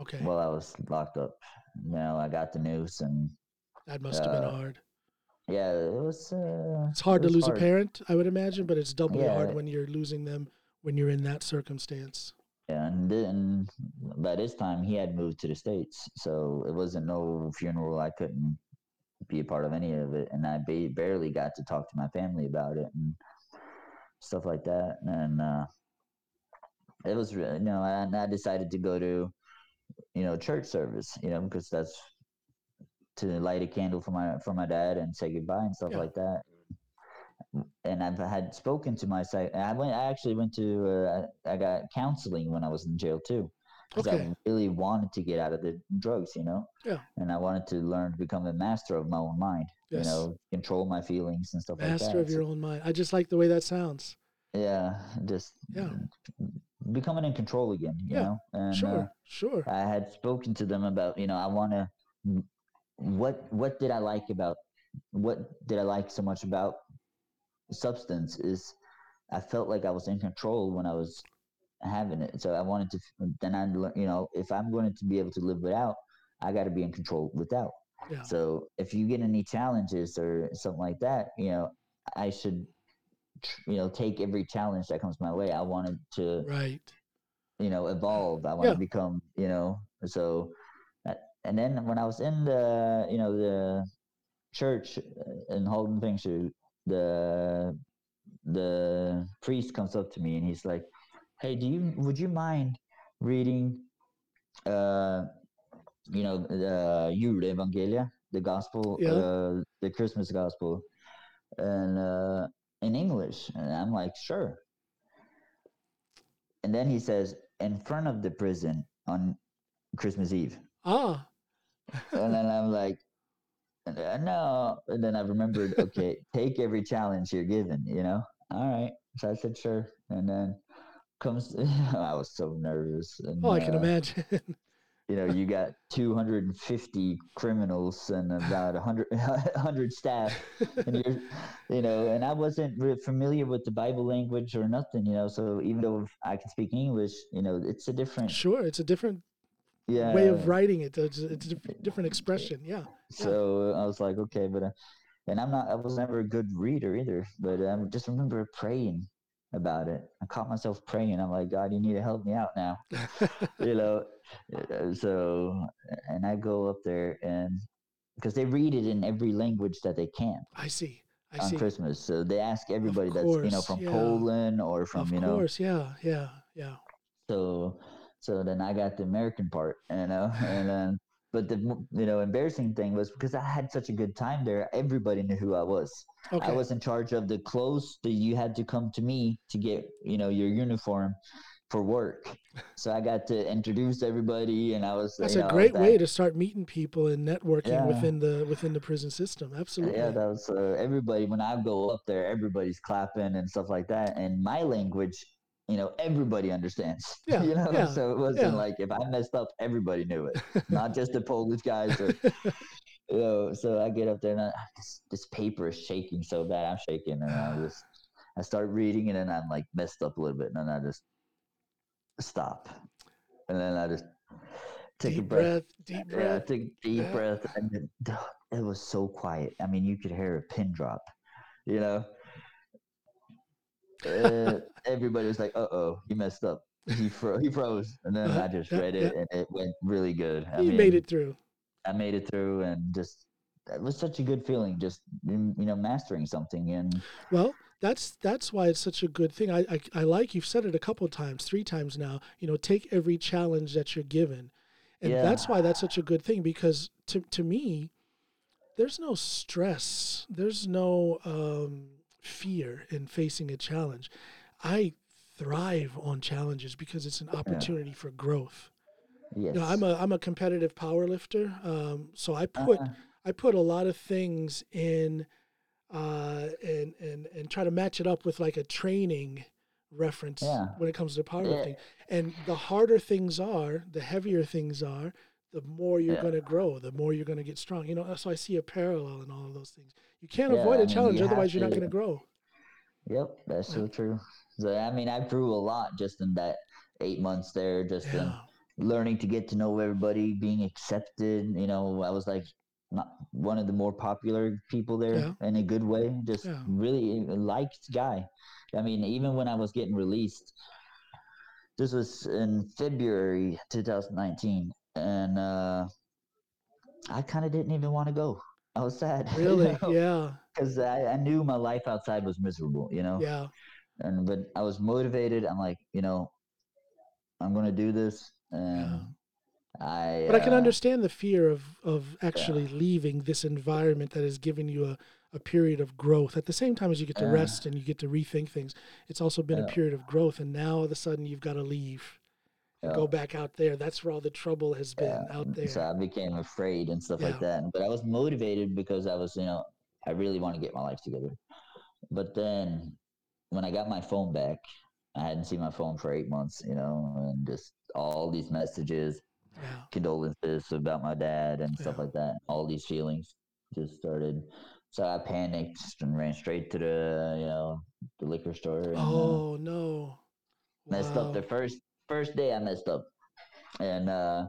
Okay. while I was locked up. You know, I got the news, and that must have been uh, hard. yeah, it was. Uh, It's hard it to was lose a parent, I would imagine, but it's doubly Yeah. hard when you're losing them when you're in that circumstance. And then by this time he had moved to the states, so it wasn't no funeral. I couldn't be a part of any of it, and I ba- barely got to talk to my family about it and stuff like that. And uh, it was, you know, and I decided to go to, you know, church service, you know, because that's to light a candle for my for my dad and say goodbye and stuff Yeah. like that. And I've had spoken to my psych. I went. I actually went to. Uh, I got counseling when I was in jail too, because Okay. I really wanted to get out of the drugs. You know. Yeah. And I wanted to learn to become a master of my own mind. Yes. You know, control my feelings and stuff like that. Master of your So- own mind. I just like the way that sounds. yeah, just Yeah. Becoming in control again. You Yeah, know. And, Sure. uh, sure. I had spoken to them about, you know, I want to, what, what did I like about, what did I like so much about substance is I felt like I was in control when I was having it. So I wanted to, then I, you know, if I'm going to be able to live without, I got to be in control without. Yeah. So if you get any challenges or something like that, you know, I should, you know, take every challenge that comes my way. I wanted to, Right. you know evolve i want Yeah. to become you know so and then when i was in the you know the church uh, in Halden fengsel, the the priest comes up to me and he's like hey do you would you mind reading uh you know the juleevangeliet the gospel Yeah. uh the christmas gospel and uh in english. And i'm like sure. And then he says in front of the prison on christmas eve. Ah. and then i'm like "Uh, no. And then i remembered okay take every challenge you're given you know? All right. So i said sure. And then comes i was so nervous. And, Oh, I can uh, imagine. you know you got 250 criminals and about 100 100 staff and you're you know and i wasn't re- familiar with the bible language or nothing you know so even though i can speak english you know it's a different sure. It's a different yeah way of writing it. It's, it's a different expression. Yeah. so i was like okay but uh, and i'm not i was never a good reader either but i just remember praying about it i caught myself praying i'm like god you need to help me out now you know uh, so and i go up there and because they read it in every language that they can I see. I on see. christmas so they ask everybody that's you know from yeah. poland or from of you know Of course. Yeah. Yeah. Yeah. so so then i got the american part you know and then but the you know embarrassing thing was because i had such a good time there everybody knew who i was Okay. i was in charge of the clothes that you had to come to me to get you know your uniform for work so i got to introduce everybody and i was That's you a great that- way to start meeting people and networking Yeah. within the within the prison system. Absolutely. Yeah, that was uh, everybody. When I go up there, everybody's clapping and stuff like that. And my language, you know, everybody understands. Yeah, you know, yeah, so it wasn't yeah. like if I messed up, everybody knew it, not just the Polish guys. Or, you know, so I get up there and I, ah, this, this paper is shaking so bad. I'm shaking, and I just I start reading it, and then I'm like messed up a little bit, and then I just stop, and then I just take deep a breath. breath, deep Yeah, breath. take a deep breath, and then, it was so quiet. I mean, you could hear a pin drop. You know, uh, everybody was like, "Uh oh, he messed up. He fro- he froze." And then Uh-huh. I just read it, and it went really good. I you mean, made it through. I made it through, and just it was such a good feeling, just you know, mastering something. And Well, that's that's why it's such a good thing. I, I I like you've said it a couple times, three times now. You know, take every challenge that you're given, and that's why that's such a good thing because to to me, there's no stress, there's no um, fear in facing a challenge. I thrive on challenges because it's an opportunity for growth. yes, You know, I'm a I'm a competitive power lifter, um, so I put Uh, I put a lot of things in uh, and and and try to match it up with like a training reference Yeah. when it comes to Yeah. powerlifting. And the harder things are, the heavier things are, the more you're Yeah. going to grow, the more you're going to get strong. You know, so I see a parallel in all of those things. You can't Yeah, avoid I a mean, challenge, you otherwise you're not going to grow. Yep, that's so true. So I mean, I grew a lot just in that eight months there, just in learning to get to know everybody, being accepted. You know, I was like not one of the more popular people there in a good way. Just really liked guy. I mean, even when I was getting released, this was in February 2019, and uh, I kind of didn't even want to go. I was sad. really, yeah, Because I, I knew my life outside was miserable, you know? yeah, and but I was motivated. I'm like, you know, I'm gonna do this, yeah. and I. But I can uh, understand the fear of of actually leaving this environment that has given you a, a period of growth. At the same time as you get to Yeah. rest and you get to rethink things, it's also been a period of growth. And now all of a sudden you've got to leave and go back out there. That's where all the trouble has been Yeah, out there. So I became afraid and stuff Yeah. like that. But I was motivated because I was, you know, I really want to get my life together. But then when I got my phone back, I hadn't seen my phone for eight months, you know, and just all these messages, yeah, condolences about my dad and stuff Yeah. like that. All these feelings just started. So I panicked and ran straight to the, you know, the liquor store. And, uh, Oh no. messed up the first first day I messed up. And uh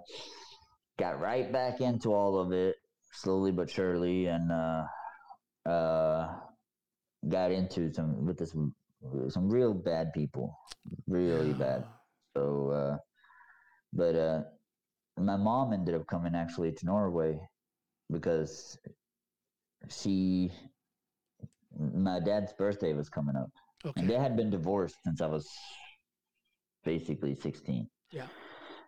got right back into all of it slowly but surely and uh uh got into some with this some real bad people. Really bad. So uh but uh my mom ended up coming actually to Norway because she my dad's birthday was coming up and they had been divorced since I was basically 16. Yeah.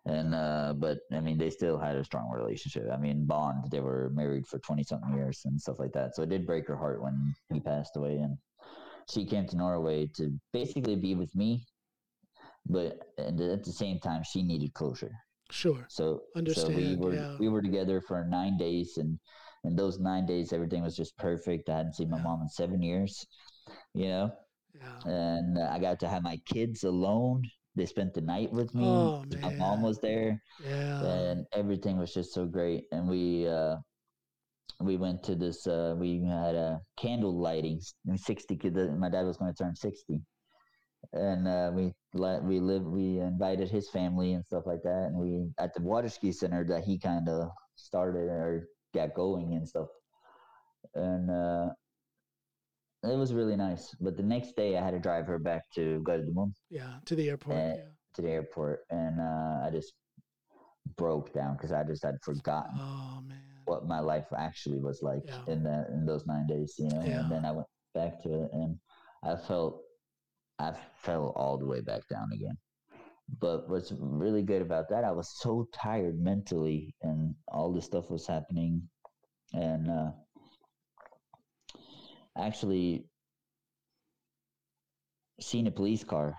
And uh but I mean they still had a strong relationship. I mean bond they were married for 20 something years and stuff like that. So it did break her heart when he passed away and she came to Norway to basically be with me but and at the same time she needed closure. Sure. So Understand, so we were yeah. we were together for 9 days and in those 9 days everything was just perfect. I hadn't seen my Yeah. mom in 7 years. You know, Yeah. and I got to have my kids alone. They spent the night with me. Oh My mom was there, Yeah. and everything was just so great. And we uh, we went to this. Uh, we had a candle lighting. Sixty. My dad was going to turn sixty, and uh, we let we live. We invited his family and stuff like that. And we at the water ski center that he kind of started or got going and stuff. And uh, it was really nice. But the next day, I had to drive her back to Gardermoen Yeah. To the airport. Uh, yeah. to the airport, and uh, I just broke down because I just had forgotten Oh man. what my life actually was like Yeah. in that in those nine days, you know. Yeah. And then I went back to it, and I felt I fell all the way back down again. But what's really good about that, I was so tired mentally, and all this stuff was happening, and uh, actually seen a police car.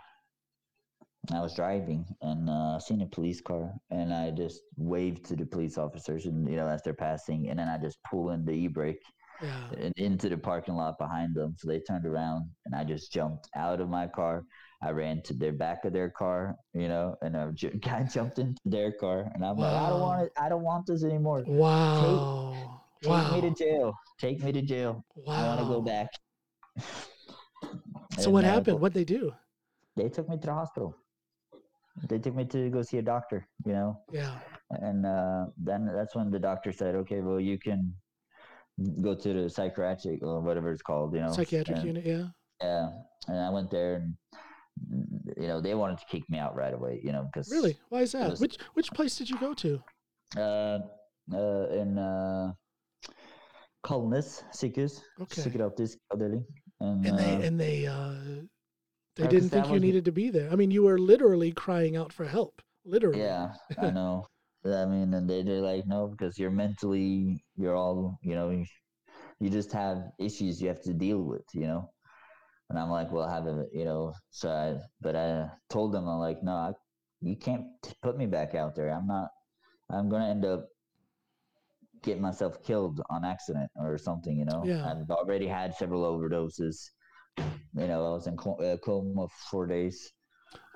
I was driving and uh, seen a police car, and I just waved to the police officers, and you know as they're passing, and then I just pull in the e brake Yeah. and into the parking lot behind them. So they turned around, and I just jumped out of my car. I ran to their back of their car, you know, and a guy jumped into their car, and I'm like, I don't want it. I don't want this anymore. Wow. Take wow. me to jail. Take me to jail. wow. I want to go back. So what uh, happened? What'd they do? They took me to the hospital. They took me to go see a doctor. You know, Yeah. and uh, then that's when the doctor said, "Okay, well, you can go to the psychiatric or whatever it's called." You know, Psychiatric and, unit. Yeah. Yeah, and I went there, and you know, they wanted to kick me out right away. You know, because Really? Why is that? was- Which which place did you go to? uh, uh, in uh, Kalnes sykehus, Okay. avdeling, and, And they uh, and they uh they didn't think you needed to be there. I mean, you were literally crying out for help. Literally. Yeah, I know. I mean, and they they're like, no, because you're mentally, you're all, you know, you, you just have issues you have to deal with, you know. And I'm like, well, I have a, you know, so I, but I told them, I'm like, no, I, you can't put me back out there. I'm not, I'm gonna end up getting myself killed on accident or something, you know. Yeah. I've already had several overdoses. You know, I was in co- uh, coma for four days.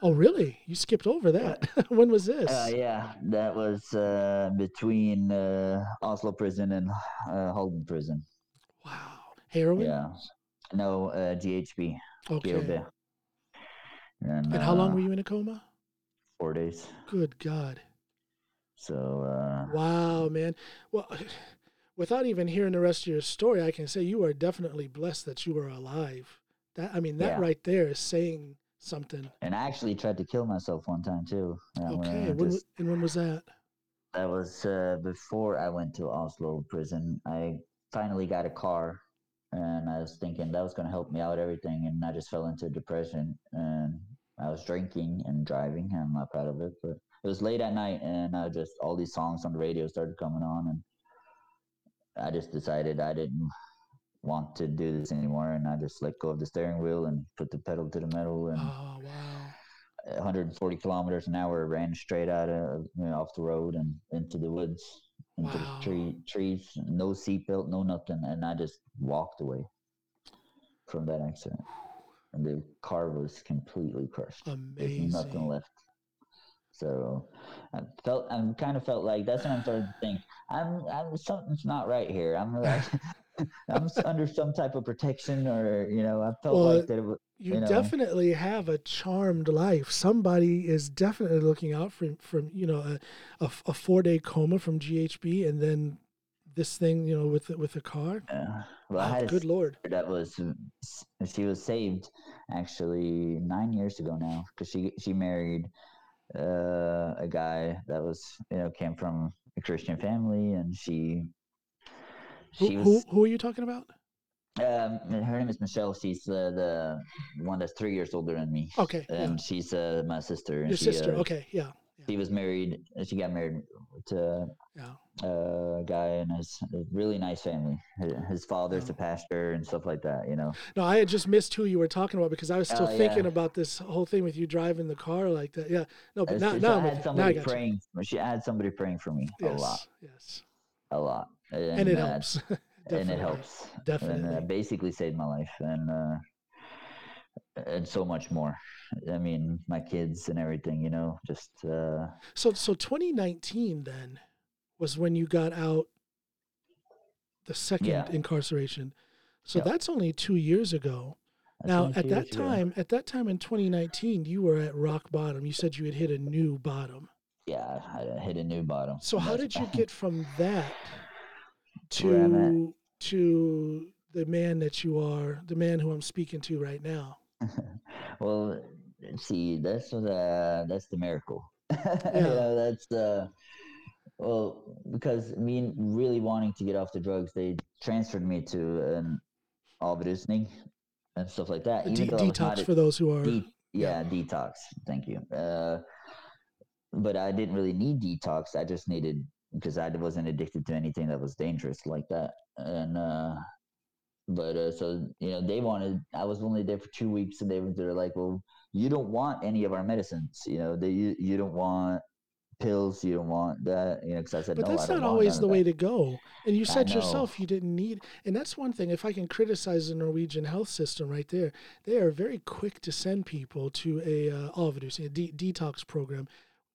Oh, really? You skipped over that. when was this? Uh, yeah, that was uh, between uh, Oslo prison and uh, Halden prison. Wow. Heroin? Yeah, no uh, GHB. Okay. GHB. And, And how long uh, were you in a coma? Four days. Good God. So uh, Wow, man. Well, without even hearing the rest of your story, I can say you are definitely blessed that you are alive. That I mean, that Yeah. right there is saying something. and I actually tried to kill myself one time too. Uh, Okay. When, just- and when was that? that was uh, before I went to Oslo prison. I finally got a car, and I was thinking that was going to help me out everything, and I just fell into depression. And I was drinking and driving. I'm not proud of it, but it was late at night, and I just all these songs on the radio started coming on, and I just decided I didn't want to do this anymore, and I just let go of the steering wheel and put the pedal to the metal, and Oh, wow. 140 kilometers an hour ran straight out of you know, off the road and into the woods into Wow. the tree trees no seatbelt no nothing and i just walked away from that accident and the car was completely crushed there's nothing left so i felt i kind of felt like that's when i'm starting to think i'm i'm something's not right here i'm like i'm under some type of protection or you know i felt Well, like that it You, you know. definitely have a charmed life. Somebody is definitely looking out for from you know a a four day coma from GHB, and then this thing you know with the- with a car. uh, well i Wow, had a good lord. that was she was saved actually nine years ago now because she she married uh, a guy that was you know came from a Christian family and she Who, she who was who are you talking about? um her name is Michelle she's the the one that's three years older than me Okay, yeah. and she's uh, my sister and Your she, sister. uh, Okay, yeah, she was married she got married to yeah. a guy and his a really nice family his, father's Oh. a pastor and stuff like that you know No, I had just missed who you were talking about because I was still Oh, thinking yeah. about this whole thing with you driving the car like that. Yeah, no, but now, now I had you. Now I somebody you. praying. She had somebody praying for me Yes, a lot, yes, a lot, and, and it uh, helps. and it Definitely. helps. And Definitely. uh, basically saved my life, and uh, and so much more. I mean, my kids and everything. You know, just uh, So, so 2019 then was when you got out the second Yeah. incarceration. So Yeah. that's only two years ago. that's now, at that ago. time, at that time in 2019, you were at rock bottom. You said you had hit a new bottom. yeah, I hit a new bottom. So, how did you get from that Where I'm at. to to the man that you are, the man who I'm speaking to right now? well, see, that's the that's the miracle. you know, that's the well because me really wanting to get off the drugs, they transferred me to an avrusning and stuff like that. De- though I was not detox a- for those who are. de- yeah, detox. Thank you. Uh, but I didn't really need detox. I just needed because I wasn't addicted to anything that was dangerous like that. And uh, but uh, so you know, they wanted. I was only there for two weeks, and they were they're like, "Well, you don't want any of our medicines. You know, they you, you don't want pills. You don't want that. You know." Because I said, But "No, that's I don't not always the way that." to go. And you said yourself you didn't need, and that's one thing. If I can criticize the Norwegian health system right there, they are very quick to send people to a uh, overdose, a de- detox program,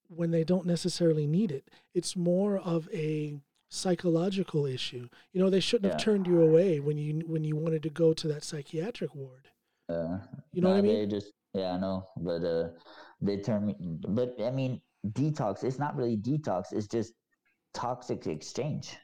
when they don't necessarily need it. It's more of a psychological issue. You know, they shouldn't have turned you away when you when you wanted to go to that psychiatric ward. Uh, You know what I mean? They just yeah, I know, but uh, they turn me. But I mean, detox. It's not really detox. It's just toxic exchange.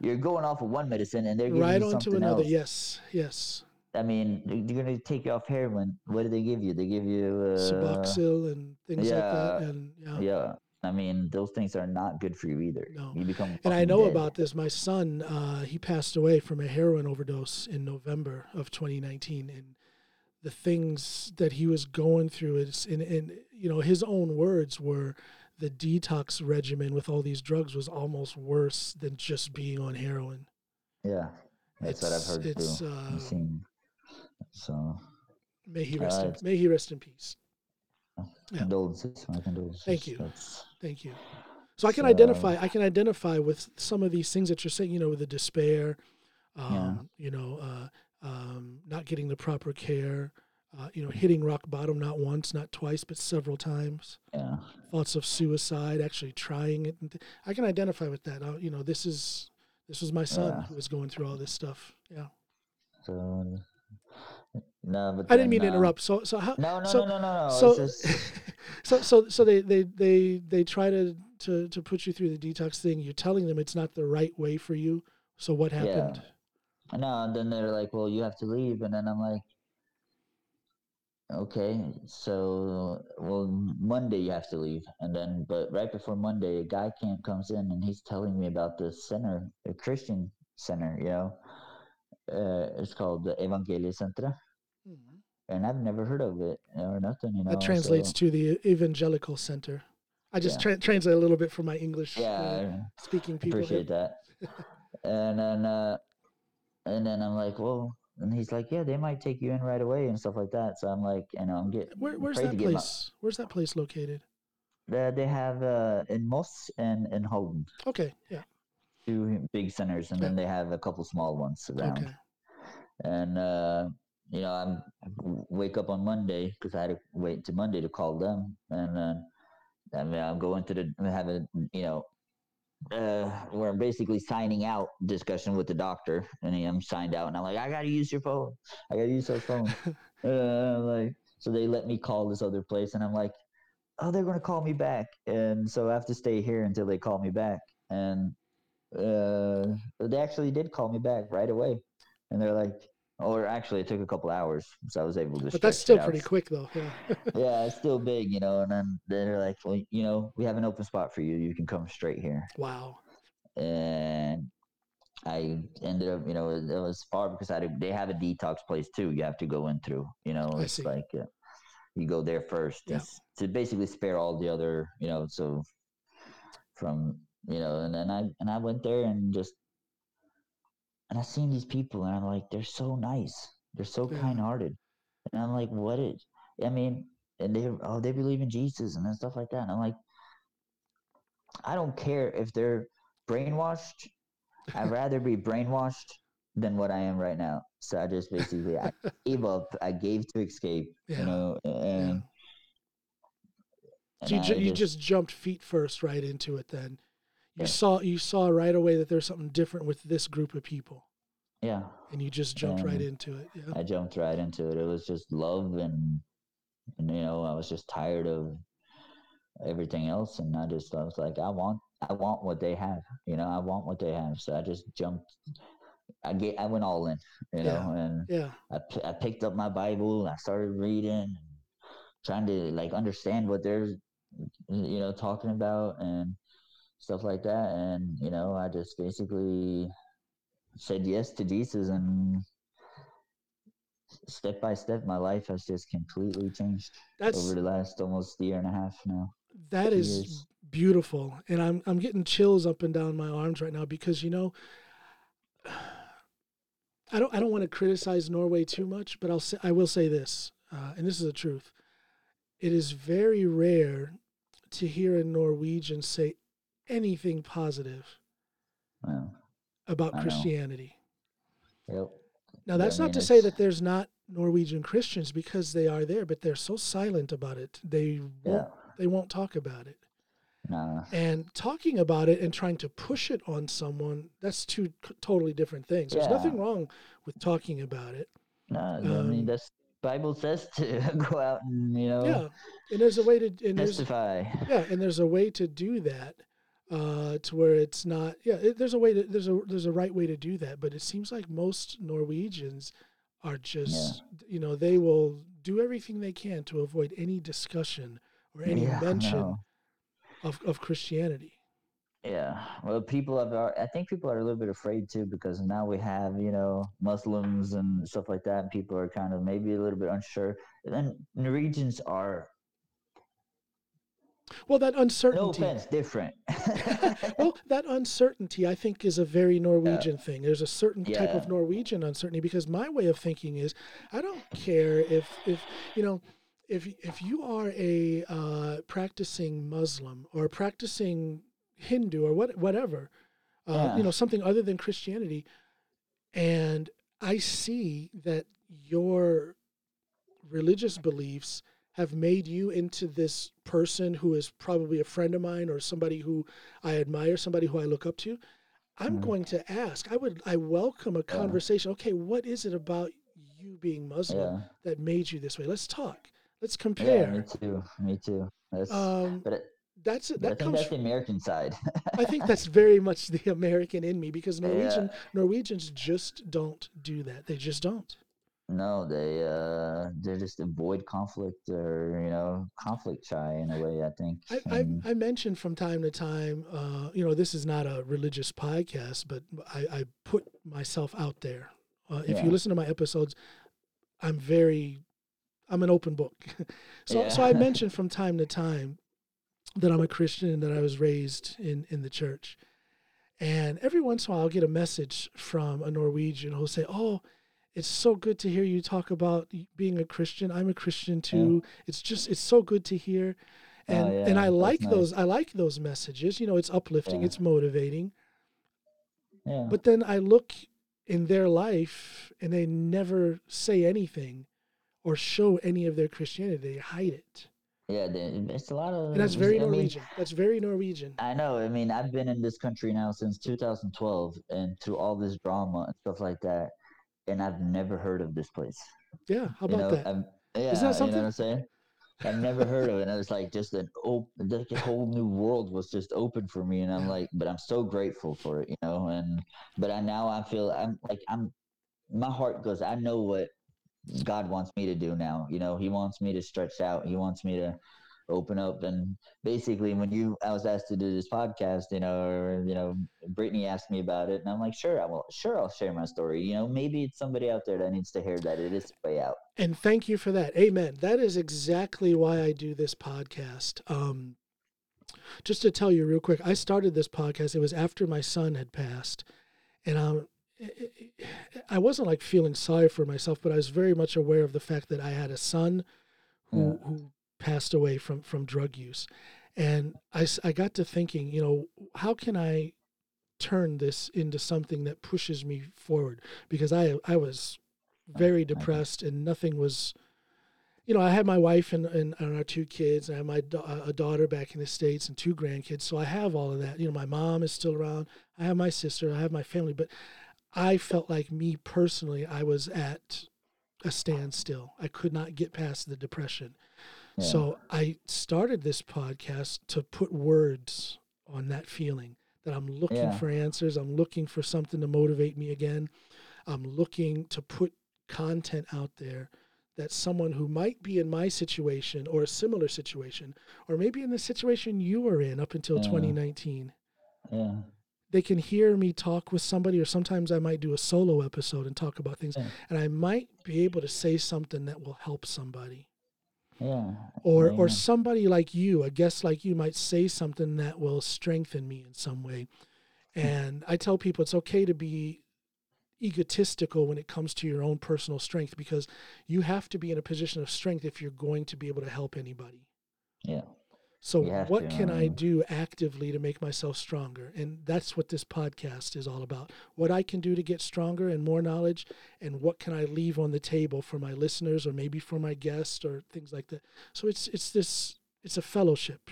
You're going off of one medicine and they're giving Right you to something another. else. Yes, yes. I mean, they- they're gonna take you off heroin. What do they give you? They give you uh, Suboxone and things like that. And yeah. Yeah, I mean, those things are not good for you either. No. You become And I know dead. about this. My son, uh, he passed away from a heroin overdose in November of 2019, and the things that he was going through is, in, in you know, his own words were, the detox regimen with all these drugs was almost worse than just being on heroin. Yeah, that's what I've heard it's, too. uh, seen. So May he rest. Uh, in, may he rest in peace. Yeah. condolences, my condolences. Thank you. That's, Thank you. So I can So- identify. I can identify with some of these things that you're saying. You know, with the despair, um, Yeah. you know, uh, um, not getting the proper care. Uh, you know, hitting rock bottom not once, not twice, but several times. yeah, Thoughts of suicide, actually trying it. I can identify with that. Uh, you know, this is this was my son Yeah. who was going through all this stuff. Yeah, so no, but I didn't mean to um, interrupt. So, so how? No, no, so, no, no, no, no. so, just, so, so, so they, they, they, they try to, to, to put you through the detox thing. You're telling them it's not the right way for you. So what happened? no. And then they're like, "Well, you have to leave," and then I'm like, "Okay, so well, Monday you have to leave." And then, but right before Monday, a guy camp comes in and he's telling me about this center, a Christian center, you know. Uh, it's called the Evangeliesenteret, Mhm. and I've never heard of it or nothing. You know, That translates so- to the Evangelical Center. I just Yeah. tra- translate a little bit for my English uh, speaking people. appreciate that. and then, uh, and then I'm like, well, and he's like, yeah, they might take you in right away and stuff like that. So I'm like, you know, I'm getting Where, where's that to my- place? Where's that place located? Uh, they have uh, in Moss and in Halden Okay, yeah, two big centers, and then they have a couple small ones around. okay, And uh, you know, I'm I wake up on Monday because I had to wait to Monday to call them, and then I mean, I'm going to the have a you know. Uh, where I'm basically signing out discussion with the doctor, and I'm signed out, and I'm like, I gotta use your phone. I gotta use their phone. uh, like, so they let me call this other place, and I'm like, oh, they're gonna call me back, and so I have to stay here until they call me back. And uh, they actually did call me back right away, and they're like, or actually, it took a couple hours, so I was able to. but that's still pretty quick though. Yeah. Yeah, it's still big, you know. And then they're like, well, you know, we have an open spot for you. You can come straight here. wow. And I ended up, you know, it, it was far because I they have a detox place too. You have to go in through, you know, it's like uh, you go there first Yeah. to basically spare all the other, you know, so from, you know, and then I and I went there and just and I seen these people and I'm like, they're so nice. They're so Yeah. kind hearted. And I'm like, what is I mean, and they oh they believe in Jesus and then stuff like that. And I'm like, I don't care if they're brainwashed. I'd rather be brainwashed than what I am right now. So I just basically I gave up. I gave to escape. Yeah. You know, and, and So you, ju- I you just jumped feet first right into it. Then you Yeah. saw you saw right away that there's something different with this group of people, yeah. and you just jumped right Um, into it. Yeah. I jumped right into it. It was just love and, and you know, I was just tired of everything else and I just I was like, I want I want what they have. You know, I want what they have. So I just jumped I get I went all in, you Yeah. know, and Yeah. I, p- I picked up my Bible, and I started reading, trying to like understand what they're you know talking about and stuff like that and you know, I just basically said yes to Jesus and step by step my life has just completely changed That's over the last almost year and a half now That is years. beautiful, and I'm I'm getting chills up and down my arms right now because you know, I don't I don't want to criticize Norway too much, but I'll say I will say this, uh, and this is the truth. It is very rare to hear a Norwegian say anything positive Well, about I. Christianity. yep Now I that's not mean, to say that there's not Norwegian Christians because they are there, but they're so silent about it. They won't yeah they won't talk about it. nah and talking about it and trying to push it on someone that's two c- totally different things there's nothing wrong with talking about it i Um, mean that's Bible says to go out and you know yeah, and there's a way to and testify. yeah, and there's a way to do that uh, to where it's not. Yeah, it, there's a way to there's a there's a right way to do that, but it seems like most Norwegians are just you know they will do everything they can to avoid any discussion or any Yeah, mention no. of of Christianity. Yeah, well, people have. are- I think people are a little bit afraid too because now we have you know Muslims and stuff like that. And people are kind of maybe a little bit unsure. And then Norwegians are, Well, that uncertainty. no offense, different. well, that uncertainty, I think, is a very Norwegian thing. There's a certain type of Norwegian uncertainty because my way of thinking is, I don't care if, if you know, if if you are a uh, practicing Muslim or practicing Hindu or what whatever, uh, Yeah. you know, something other than Christianity, and I see that your religious beliefs have made you into this person who is probably a friend of mine or somebody who I admire, somebody who I look up to, I'm Mhm. going to ask. I would I welcome a conversation. Okay, what is it about you being Muslim yeah, that made you this way? Let's talk. Let's yeah, compare. me too, me too. That's, um, but it, that's but I that think comes. that's the American side. I think that's very much the American in me because Yeah. Norwegian Norwegians just don't do that. They just don't. No, they uh they just avoid conflict or you know conflict shy in a way. I think. I, I, And- I mentioned from time to time, uh, you know, this is not a religious podcast, but I, I put myself out there. Uh, if Yeah. you listen to my episodes, I'm very, I'm an open book. so, so I Yeah. mentioned from time to time that I'm a Christian and that I was raised in, in the church. And every once in a while, I'll get a message from a Norwegian who'll say, Oh, it's so good to hear you talk about being a Christian. I'm a Christian too. It's just, it's so good to hear. Oh, And, and yeah, I like nice. those, I like those messages. You know, it's uplifting, Yeah. it's motivating. yeah. But then I look in their life and they never say anything or show any of their Christianity. They hide it. Yeah, it's a lot of. And that's very I mean, Norwegian. That's very Norwegian. I know. I mean, I've been in this country now since 2012, and through all this drama and stuff like that, and I've never heard of this place. Yeah. How you about know, that? I'm, yeah, that you know something? what I'm saying? I've never heard of it. And it was like just an open, like a whole new world was just open for me, and I'm like, but I'm so grateful for it, you know. And but I now I feel I'm like I'm, my heart goes. I know what God wants me to do now. You know, He wants me to stretch out. He wants me to open up. And basically, when you I was asked to do this podcast, you know, or you know, Brittany asked me about it, and I'm like, sure, I will. Sure, I'll share my story. You know, maybe it's somebody out there that needs to hear that it is way out. And thank you for that. Amen. That is exactly why I do this podcast. Um, just to tell you real quick, I started this podcast. It was after my son had passed, and um, I wasn't like feeling sorry for myself, but I was very much aware of the fact that I had a son who who passed away from from drug use, and I, I got to thinking, you know, how can I turn this into something that pushes me forward? Because I I was very depressed and nothing was you know i had my wife and, and, and our two kids and i have my da- a daughter back in the states and two grandkids so i have all of that. You know my mom is still around. I have my sister i have my family but i felt like me personally i was at a standstill. I could not get past the depression Yeah. so i started this podcast to put words on that feeling that i'm looking Yeah. for answers i'm looking for something to motivate me again i'm looking to put content out there that someone who might be in my situation or a similar situation, or maybe in the situation you were in up until Yeah. 2019, yeah. they can hear me talk with somebody, or sometimes I might do a solo episode and talk about things, Yeah. and I might be able to say something that will help somebody. Yeah. Or, or somebody like you, a guest like you, might say something that will strengthen me in some way. Hmm. And I tell people it's okay to be egotistical when it comes to your own personal strength because you have to be in a position of strength if you're going to be able to help anybody. Yeah. So, what can I do actively to make myself stronger? And that's what this podcast is all about. What I can do to get stronger and more knowledge, and what can I leave on the table for my listeners or maybe for my guests or things like that. So, it's it's this it's a fellowship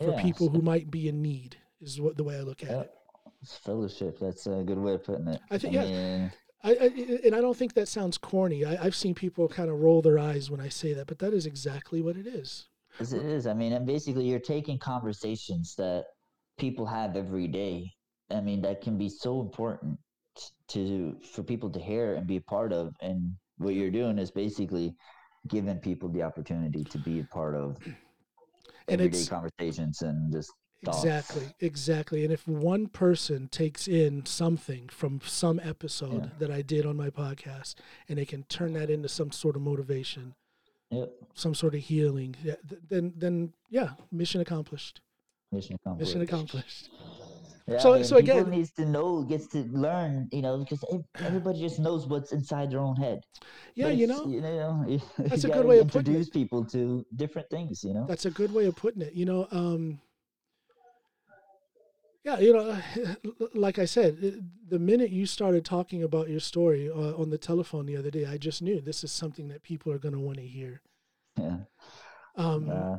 for Yeah, people so- who might be in need is what the way I look at Yeah. it. It's fellowship. That's a good way of putting it. I think- yeah. mean, I, I and I don't think that sounds corny. I, I've seen people kind of roll their eyes when I say that, but that is exactly what it is. As it is. I mean, and basically, you're taking conversations that people have every day. I mean, that can be so important to for people to hear and be a part of. And what you're doing is basically giving people the opportunity to be a part of And everyday conversations and just thoughts. Exactly, exactly. And if one person takes in something from some episode Yeah. that I did on my podcast and they can turn that into some sort of motivation, Yep. some sort of healing, yeah, th- then then yeah, mission accomplished. Mission accomplished. Mission accomplished. Yeah, So- I mean, so people again- needs to know, gets to learn, you know, because everybody just knows what's inside their own head. Yeah, you know, you know, you That's a good way of putting it. introduce people to different things. You know, that's a good way of putting it. You know, um, yeah, you know, like I said, the minute you started talking about your story uh, on the telephone the other day, I just knew this is something that people are going to want to hear. yeah. Um, Uh,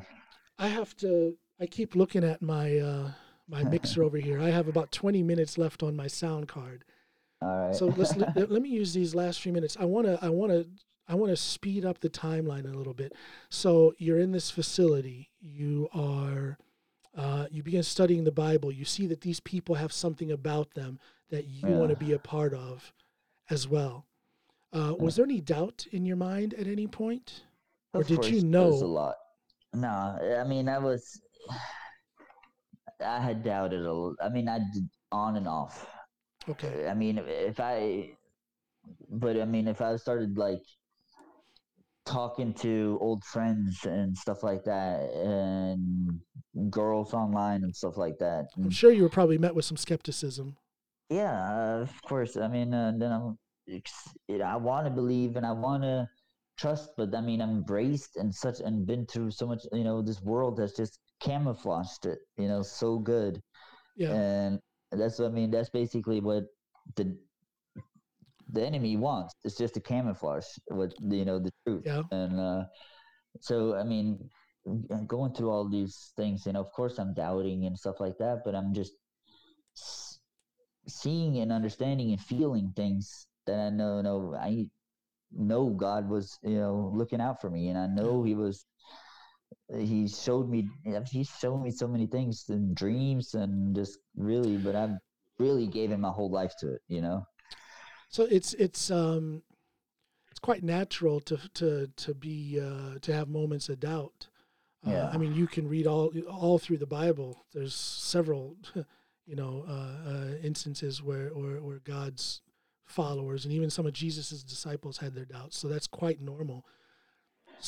I have to. I keep looking at my uh, my mixer over here. I have about twenty minutes left on my sound card. all right. So let's let, let me use these last few minutes. I want to. I want to. I want to speed up the timeline a little bit. So you're in this facility. You are. Uh, you begin studying the Bible. You see that these people have something about them that you want to be a part of, as well. Uh, was there any doubt in your mind at any point? or Of did you course, know- there's a lot? No, I mean, I was. I had doubted I mean, I did on and off. Okay. I mean, if I, but I mean, if I started like talking to old friends and stuff like that, and girls online and stuff like that, I'm sure you were probably met with some skepticism. yeah, uh, of course. I mean, uh, then I'm, know, I want to believe and I want to trust, but I mean, I'm embraced and such, and been through so much. You know, this world has just camouflaged it. You know, so good Yeah. and that's what I mean. That's basically what the the enemy wants. It's just a camouflage what you know the truth. Yeah. And uh, so I mean, going through all these things, you know, of course I'm doubting and stuff like that, but I'm just seeing and understanding and feeling things that I know. No, I know God was you know looking out for me, and I know He was he showed me he's shown me so many things and dreams and just really but i really gave him my whole life to it you know So it's it's um it's quite natural to to to be uh, to have moments of doubt. Uh, I mean, you can read all all through the Bible. There's several, you know, uh, uh, instances where, where where God's followers and even some of Jesus's disciples had their doubts. So that's quite normal.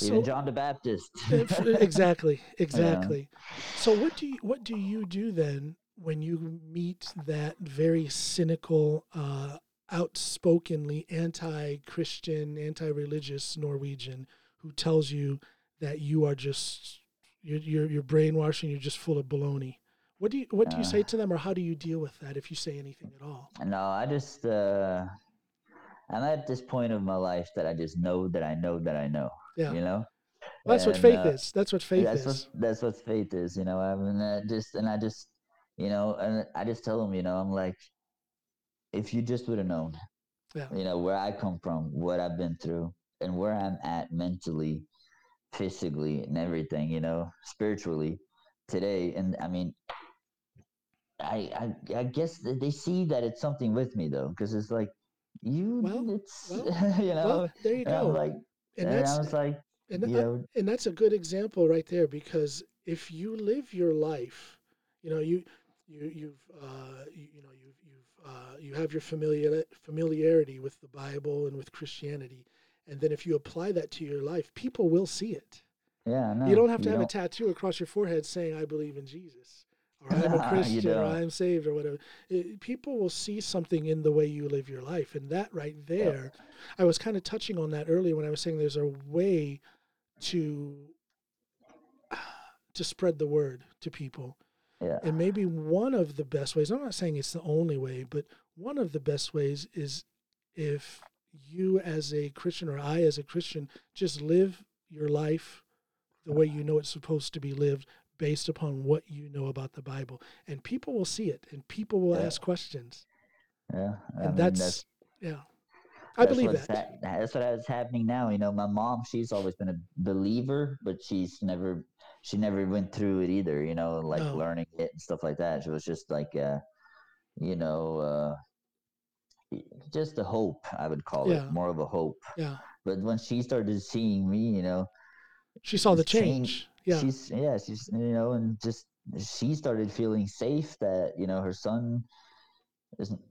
even john the baptist exactly, exactly. So what do you what do you do then when you meet that very cynical, uh, outspokenly anti-Christian, anti-religious Norwegian who tells you that you are just you're you're, you're brainwashed and you're just full of baloney? What do you what do you Uh. say to them, or how do you deal with that if you say anything at all? no i just uh i'm at this point of my life that i just know that i know that i know Yeah, you know that's what faith uh, is. That's what faith that's is. what that's what faith is you know i mean I just and i just you know and i just tell them you know i'm like if you just would have known Yeah. you know where i come from what i've been through and where i'm at mentally physically and everything you know spiritually today and i mean i i, I guess they see that it's something with me though because it's like you Well, it's well, you know Well, there you go. like And and, i that's was like and you I- know and that's a good example right there because if you live your life you know you you you've uh you, you know you've uh you have your familiar familiarity with the bible and with christianity. And then if you apply that to your life people will see it. Yeah no, you don't have to have don't- a tattoo across your forehead saying i believe in jesus or i'm a christian or i'm saved or whatever. It- people will see something in the way you live your life. And that right there i was kind of touching on that earlier when i was saying there's a way to to spread the word to people yeah and maybe one of the best ways i'm not saying it's the only way but one of the best ways is if you as a christian or i as a christian just live your life the way you know it's supposed to be lived based upon what you know about the bible and people will see it and people will Yeah. ask questions Yeah, I and mean, that's, that's yeah I believe what's that. hap- that's what is happening now. You know, my mom, she's always been a believer, but she's never, she never went through it either. You know, like No. learning it and stuff like that. She was just like, uh, you know, uh, just a hope. I would call Yeah. it more of a hope. Yeah. But when she started seeing me, you know, She saw the It's changed. change. Yeah. she's yeah, she's you know, and just she started feeling safe that you know her son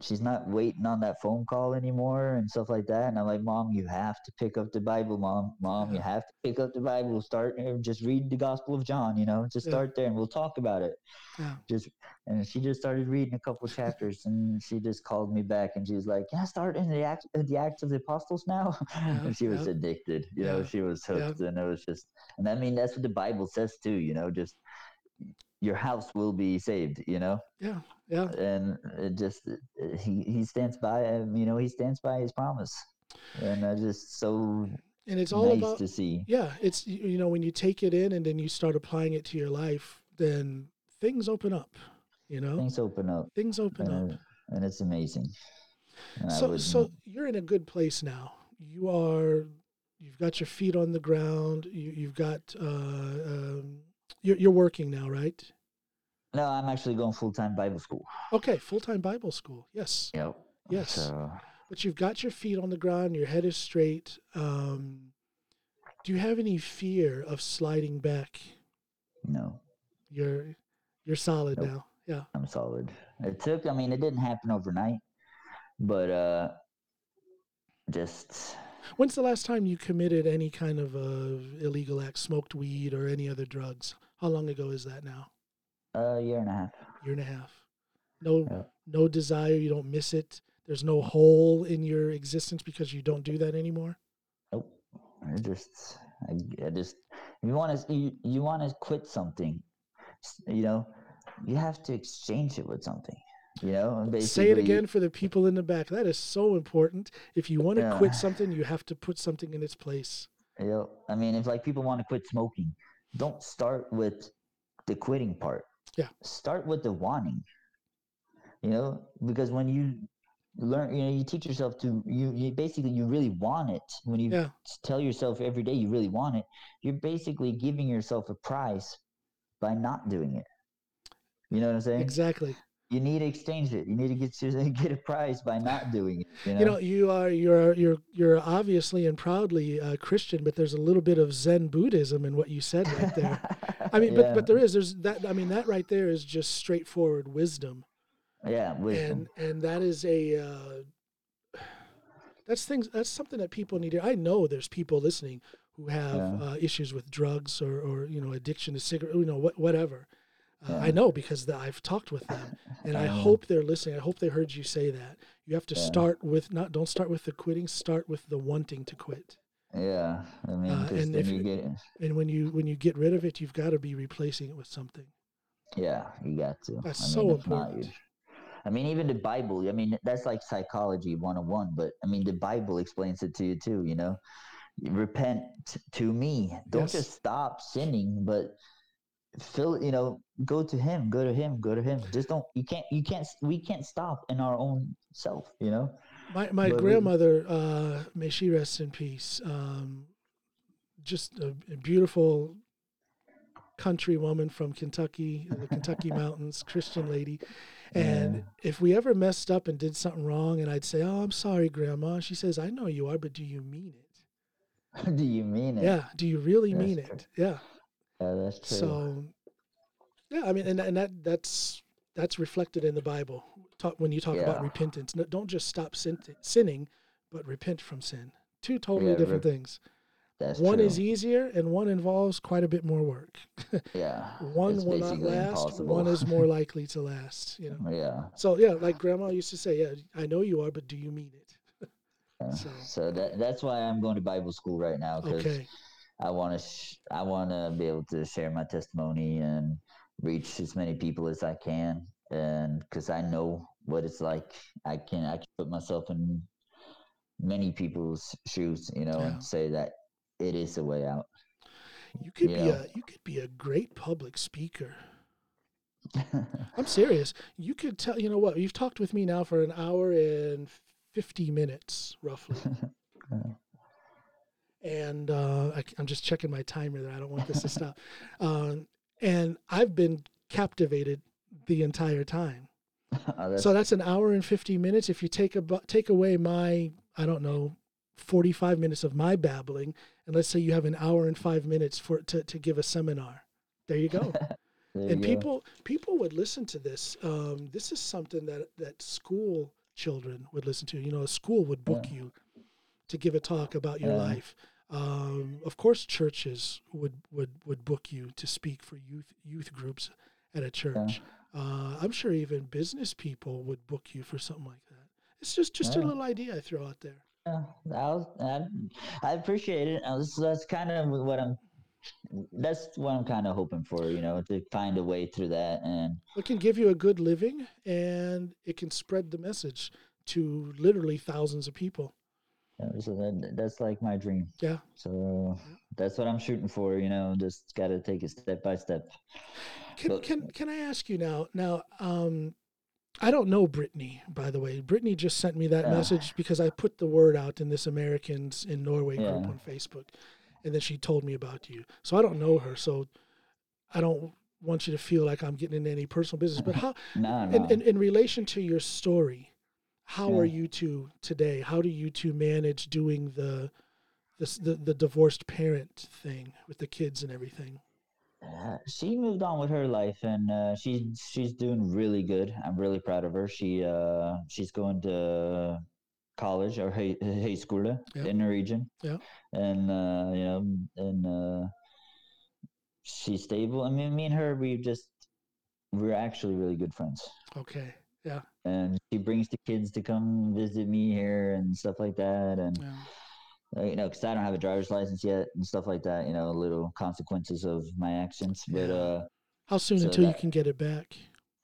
she's not waiting on that phone call anymore and stuff like that. And I'm like, Mom, you have to pick up the Bible, Mom. Mom, you have to pick up the Bible. Start just read the Gospel of John. You know, just Yeah. start there, and we'll talk about it. Yeah. Just and she just started reading a couple chapters, and she just called me back, and she was like, "Can I start in the act, the Acts of the Apostles now?" and she was yeah. addicted. You know, she was Yeah. hooked, and it was just. And I mean, that's what the Bible says too. You know, just your house will be saved. You know, Yeah. Yeah. and it just he he stands by. him, You know, he stands by his promise, and I just so And it's all nice about to see. yeah it's you know when you take it in and then you start applying it to your life then things open up you know Things open up, things open up and, and it's amazing. And so so you're in a good place now you are you've got your feet on the ground you, you've got uh, um, you're, you're working now right no, I'm actually going full time Bible school. okay full-time bible school yes Yep. Yes. So but you've got your feet on the ground your head is straight um, do you have any fear of sliding back no, you're you're solid Nope. now yeah I'm solid. It took. I mean, it didn't happen overnight, but uh, just When's the last time you committed any kind of uh, illegal act, smoked weed or any other drugs? How long ago is that now? A year and a half. Year and a half. No, Yeah. no desire. You don't miss it. There's no hole in your existence because you don't do that anymore. Nope. I just, I, I just, if you want to, you, you want to quit something, you know, you have to exchange it with something, you know. Say it again for the people in the back. That is so important. If you want to Yeah. quit something, you have to put something in its place. Know, I mean, if like people want to quit smoking, don't start with the quitting part. Yeah. Start with the wanting. You know, because when you learn, you know, you teach yourself to you. You basically you really want it. When you Yeah. tell yourself every day you really want it, you're basically giving yourself a prize by not doing it. You know what I'm saying? Exactly. You need to exchange it. You need to get get a prize by not doing it. You know. You know, you are you're you're you're obviously and proudly uh, Christian, but there's a little bit of Zen Buddhism in what you said right there. I mean, but Yeah. but there is there's that. I mean, that right there is just straightforward wisdom, yeah, wisdom. and and that is a uh, that's things that's something that people need. to I know there's people listening who have Yeah. uh, issues with drugs or or you know addiction to cigarette, you know what whatever. I know because the, I've talked with them, and I hope they're listening. I hope they heard you say that. You have to Yeah. start with not don't start with the quitting. Start with the wanting to quit. Yeah, I mean, Uh, and if you get, And when you when you get rid of it, you've got to be replacing it with something. yeah, you got to. That's I mean, so not, important. you- I mean, even the Bible. I mean, that's like psychology 101. But I mean, the Bible explains it to you too. You know, repent to me. Don't Yes. just stop sinning, but fill. You know, go to Him. Go to Him. Go to Him. Just don't. You can't. You can't. We can't stop in our own self. You know. My my But we- grandmother, uh, may she rest in peace. Um, just a, a beautiful country woman from Kentucky, the Kentucky mountains, Christian lady. And Yeah. if we ever messed up and did something wrong, and I'd say, "Oh, I'm sorry, Grandma," she says, "I know you are, but do you mean it? Do you mean it? Yeah, do you really That's mean true. it? Yeah." Yeah, that's true. So, yeah, I mean, and and that that's that's reflected in the Bible. Talk, when you talk about repentance, no, don't just stop sin, sinning, but repent from sin. Two totally Yeah, different rep- things. that's One true. is easier, and one involves quite a bit more work. Yeah. one will not last. impossible. One is more likely to last. You know. yeah. So yeah, like Grandma used to say, "Yeah, I know you are, but do you mean it?" Yeah. So- So, that that's why I'm going to Bible school right now because Okay. I want to sh- I want to be able to share my testimony and reach as many people as I can, and because I know what it's like, I can I can put myself in many people's shoes, you know, Yeah. and say that it is a way out. You could be Yeah. a you could be a great public speaker. I'm serious. You could tell. You know what? You've talked with me now for an hour and 50 minutes roughly. and uh, I, am just checking my timer there. I don't want this to stop. Um, and I've been captivated the entire time. oh, that's... So that's an hour and 50 minutes. If you take a take away my, I don't know, 45 minutes of my babbling, and let's say you have an hour and five minutes for to, to give a seminar, there you go. there and you people go. people would listen to this. Um, this is something that that school children would listen to. You know, a school would book yeah. you to give a talk about your yeah. life. Um, of course, churches would, would would book you to speak for youth youth groups at a church. Yeah. Uh, I'm sure even business people would book you for something like that. It's just just a little idea I throw out there. Yeah, I, I appreciate it. Was, that's kind of what I'm. That's what I'm kind of hoping for, you know, to find a way through that, and it can give you a good living, and it can spread the message to literally thousands of people. So that, that's like my dream. Yeah. So that's what I'm shooting for. You know, just got to take it step by step. Can but, can can I ask you now? Now, um, I don't know Brittany, by the way. Brittany just sent me that yeah. message because I put the word out in this Americans in Norway yeah. group on Facebook, and then she told me about you. So I don't know her. So I don't want you to feel like I'm getting into any personal business. But how, no, no. In, in, in relation to your story, how yeah. are you two today? How do you two manage doing the, the the the divorced parent thing with the kids and everything? Uh, she moved on with her life and uh, she's she's doing really good. I'm really proud of her. She uh, she's going to college or high, high school yep. in the region. Yeah. And uh, you know, and uh, she's stable. I mean, me and her, we just we're actually really good friends. Okay. Yeah. And she brings the kids to come visit me here and stuff like that. And, yeah. uh, you know, because I don't have a driver's license yet and stuff like that, you know, little consequences of my actions. But, yeah. uh, how soon so until that, you can get it back?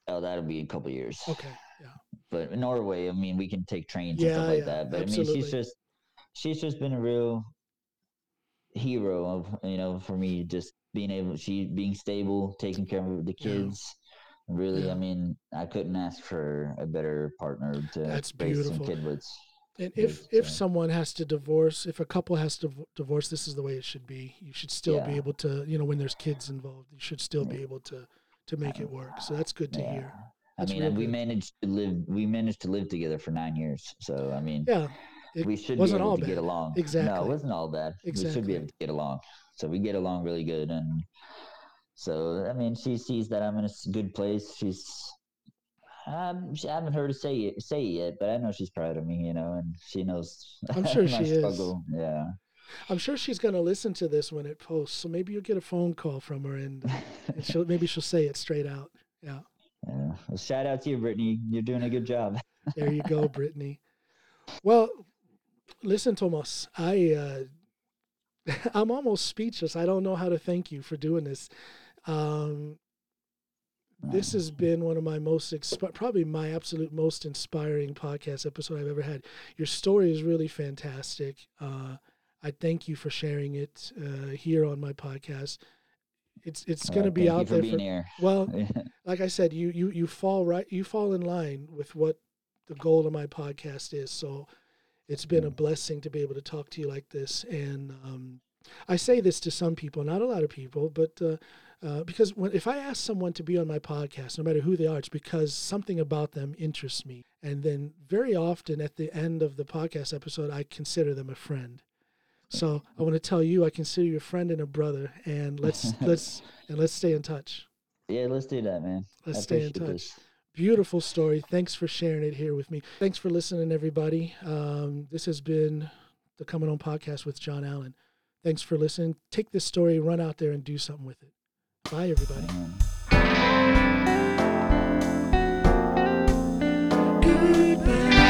Oh, that'll be a couple years. Okay. Yeah. But in Norway, I mean, we can take trains yeah, and stuff like yeah, that. But absolutely. I mean, she's just, she's just been a real hero of, you know, for me, just being able, she being stable, taking care of the kids. Really, yeah. I mean, I couldn't ask for a better partner to That's beautiful. kid with. And if if someone has to divorce, if a couple has to divorce, this is the way it should be. You should still yeah. be able to, you know, when there's kids involved, you should still be able to to make it work. So that's good to yeah. hear. That's I mean, we good. managed to live. We managed to live together for nine years. So I mean, yeah, we should be able to bad. get along. Exactly. No, it wasn't all bad. Exactly. We should be able to get along. So we get along really good, and so I mean, she sees that I'm in a good place. She's um, I haven't heard her say it, say it yet, but I know she's proud of me, you know, and she knows. I'm sure she struggle. is. Yeah. I'm sure she's going to listen to this when it posts. So maybe you'll get a phone call from her, and, and she'll maybe she'll say it straight out. Yeah. Yeah. Well, shout out to you, Brittany. You're doing a good job. there you go, Brittany. Well, listen, Thomas. I uh, I'm almost speechless. I don't know how to thank you for doing this. Um, this has been one of my most exp- probably my absolute most inspiring podcast episode I've ever had. Your story is really fantastic. Uh, I thank you for sharing it uh, here on my podcast. It's it's going to be out there. For, well, like I said, you you you fall right you fall in line with what the goal of my podcast is. So it's been a blessing to be able to talk to you like this. And um, I say this to some people, not a lot of people, but uh, uh, because when, if I ask someone to be on my podcast, no matter who they are, it's because something about them interests me. And then very often at the end of the podcast episode, I consider them a friend. So I want to tell you, I consider you a friend and a brother, and let's let's and let's stay in touch. Yeah, let's do that, man. Let's I stay in touch. This. Beautiful story. Thanks for sharing it here with me. Thanks for listening, everybody. Um, this has been the Comin' Home podcast with John Alan. Thanks for listening. Take this story, run out there, and do something with it. Bye, everybody. Goodbye.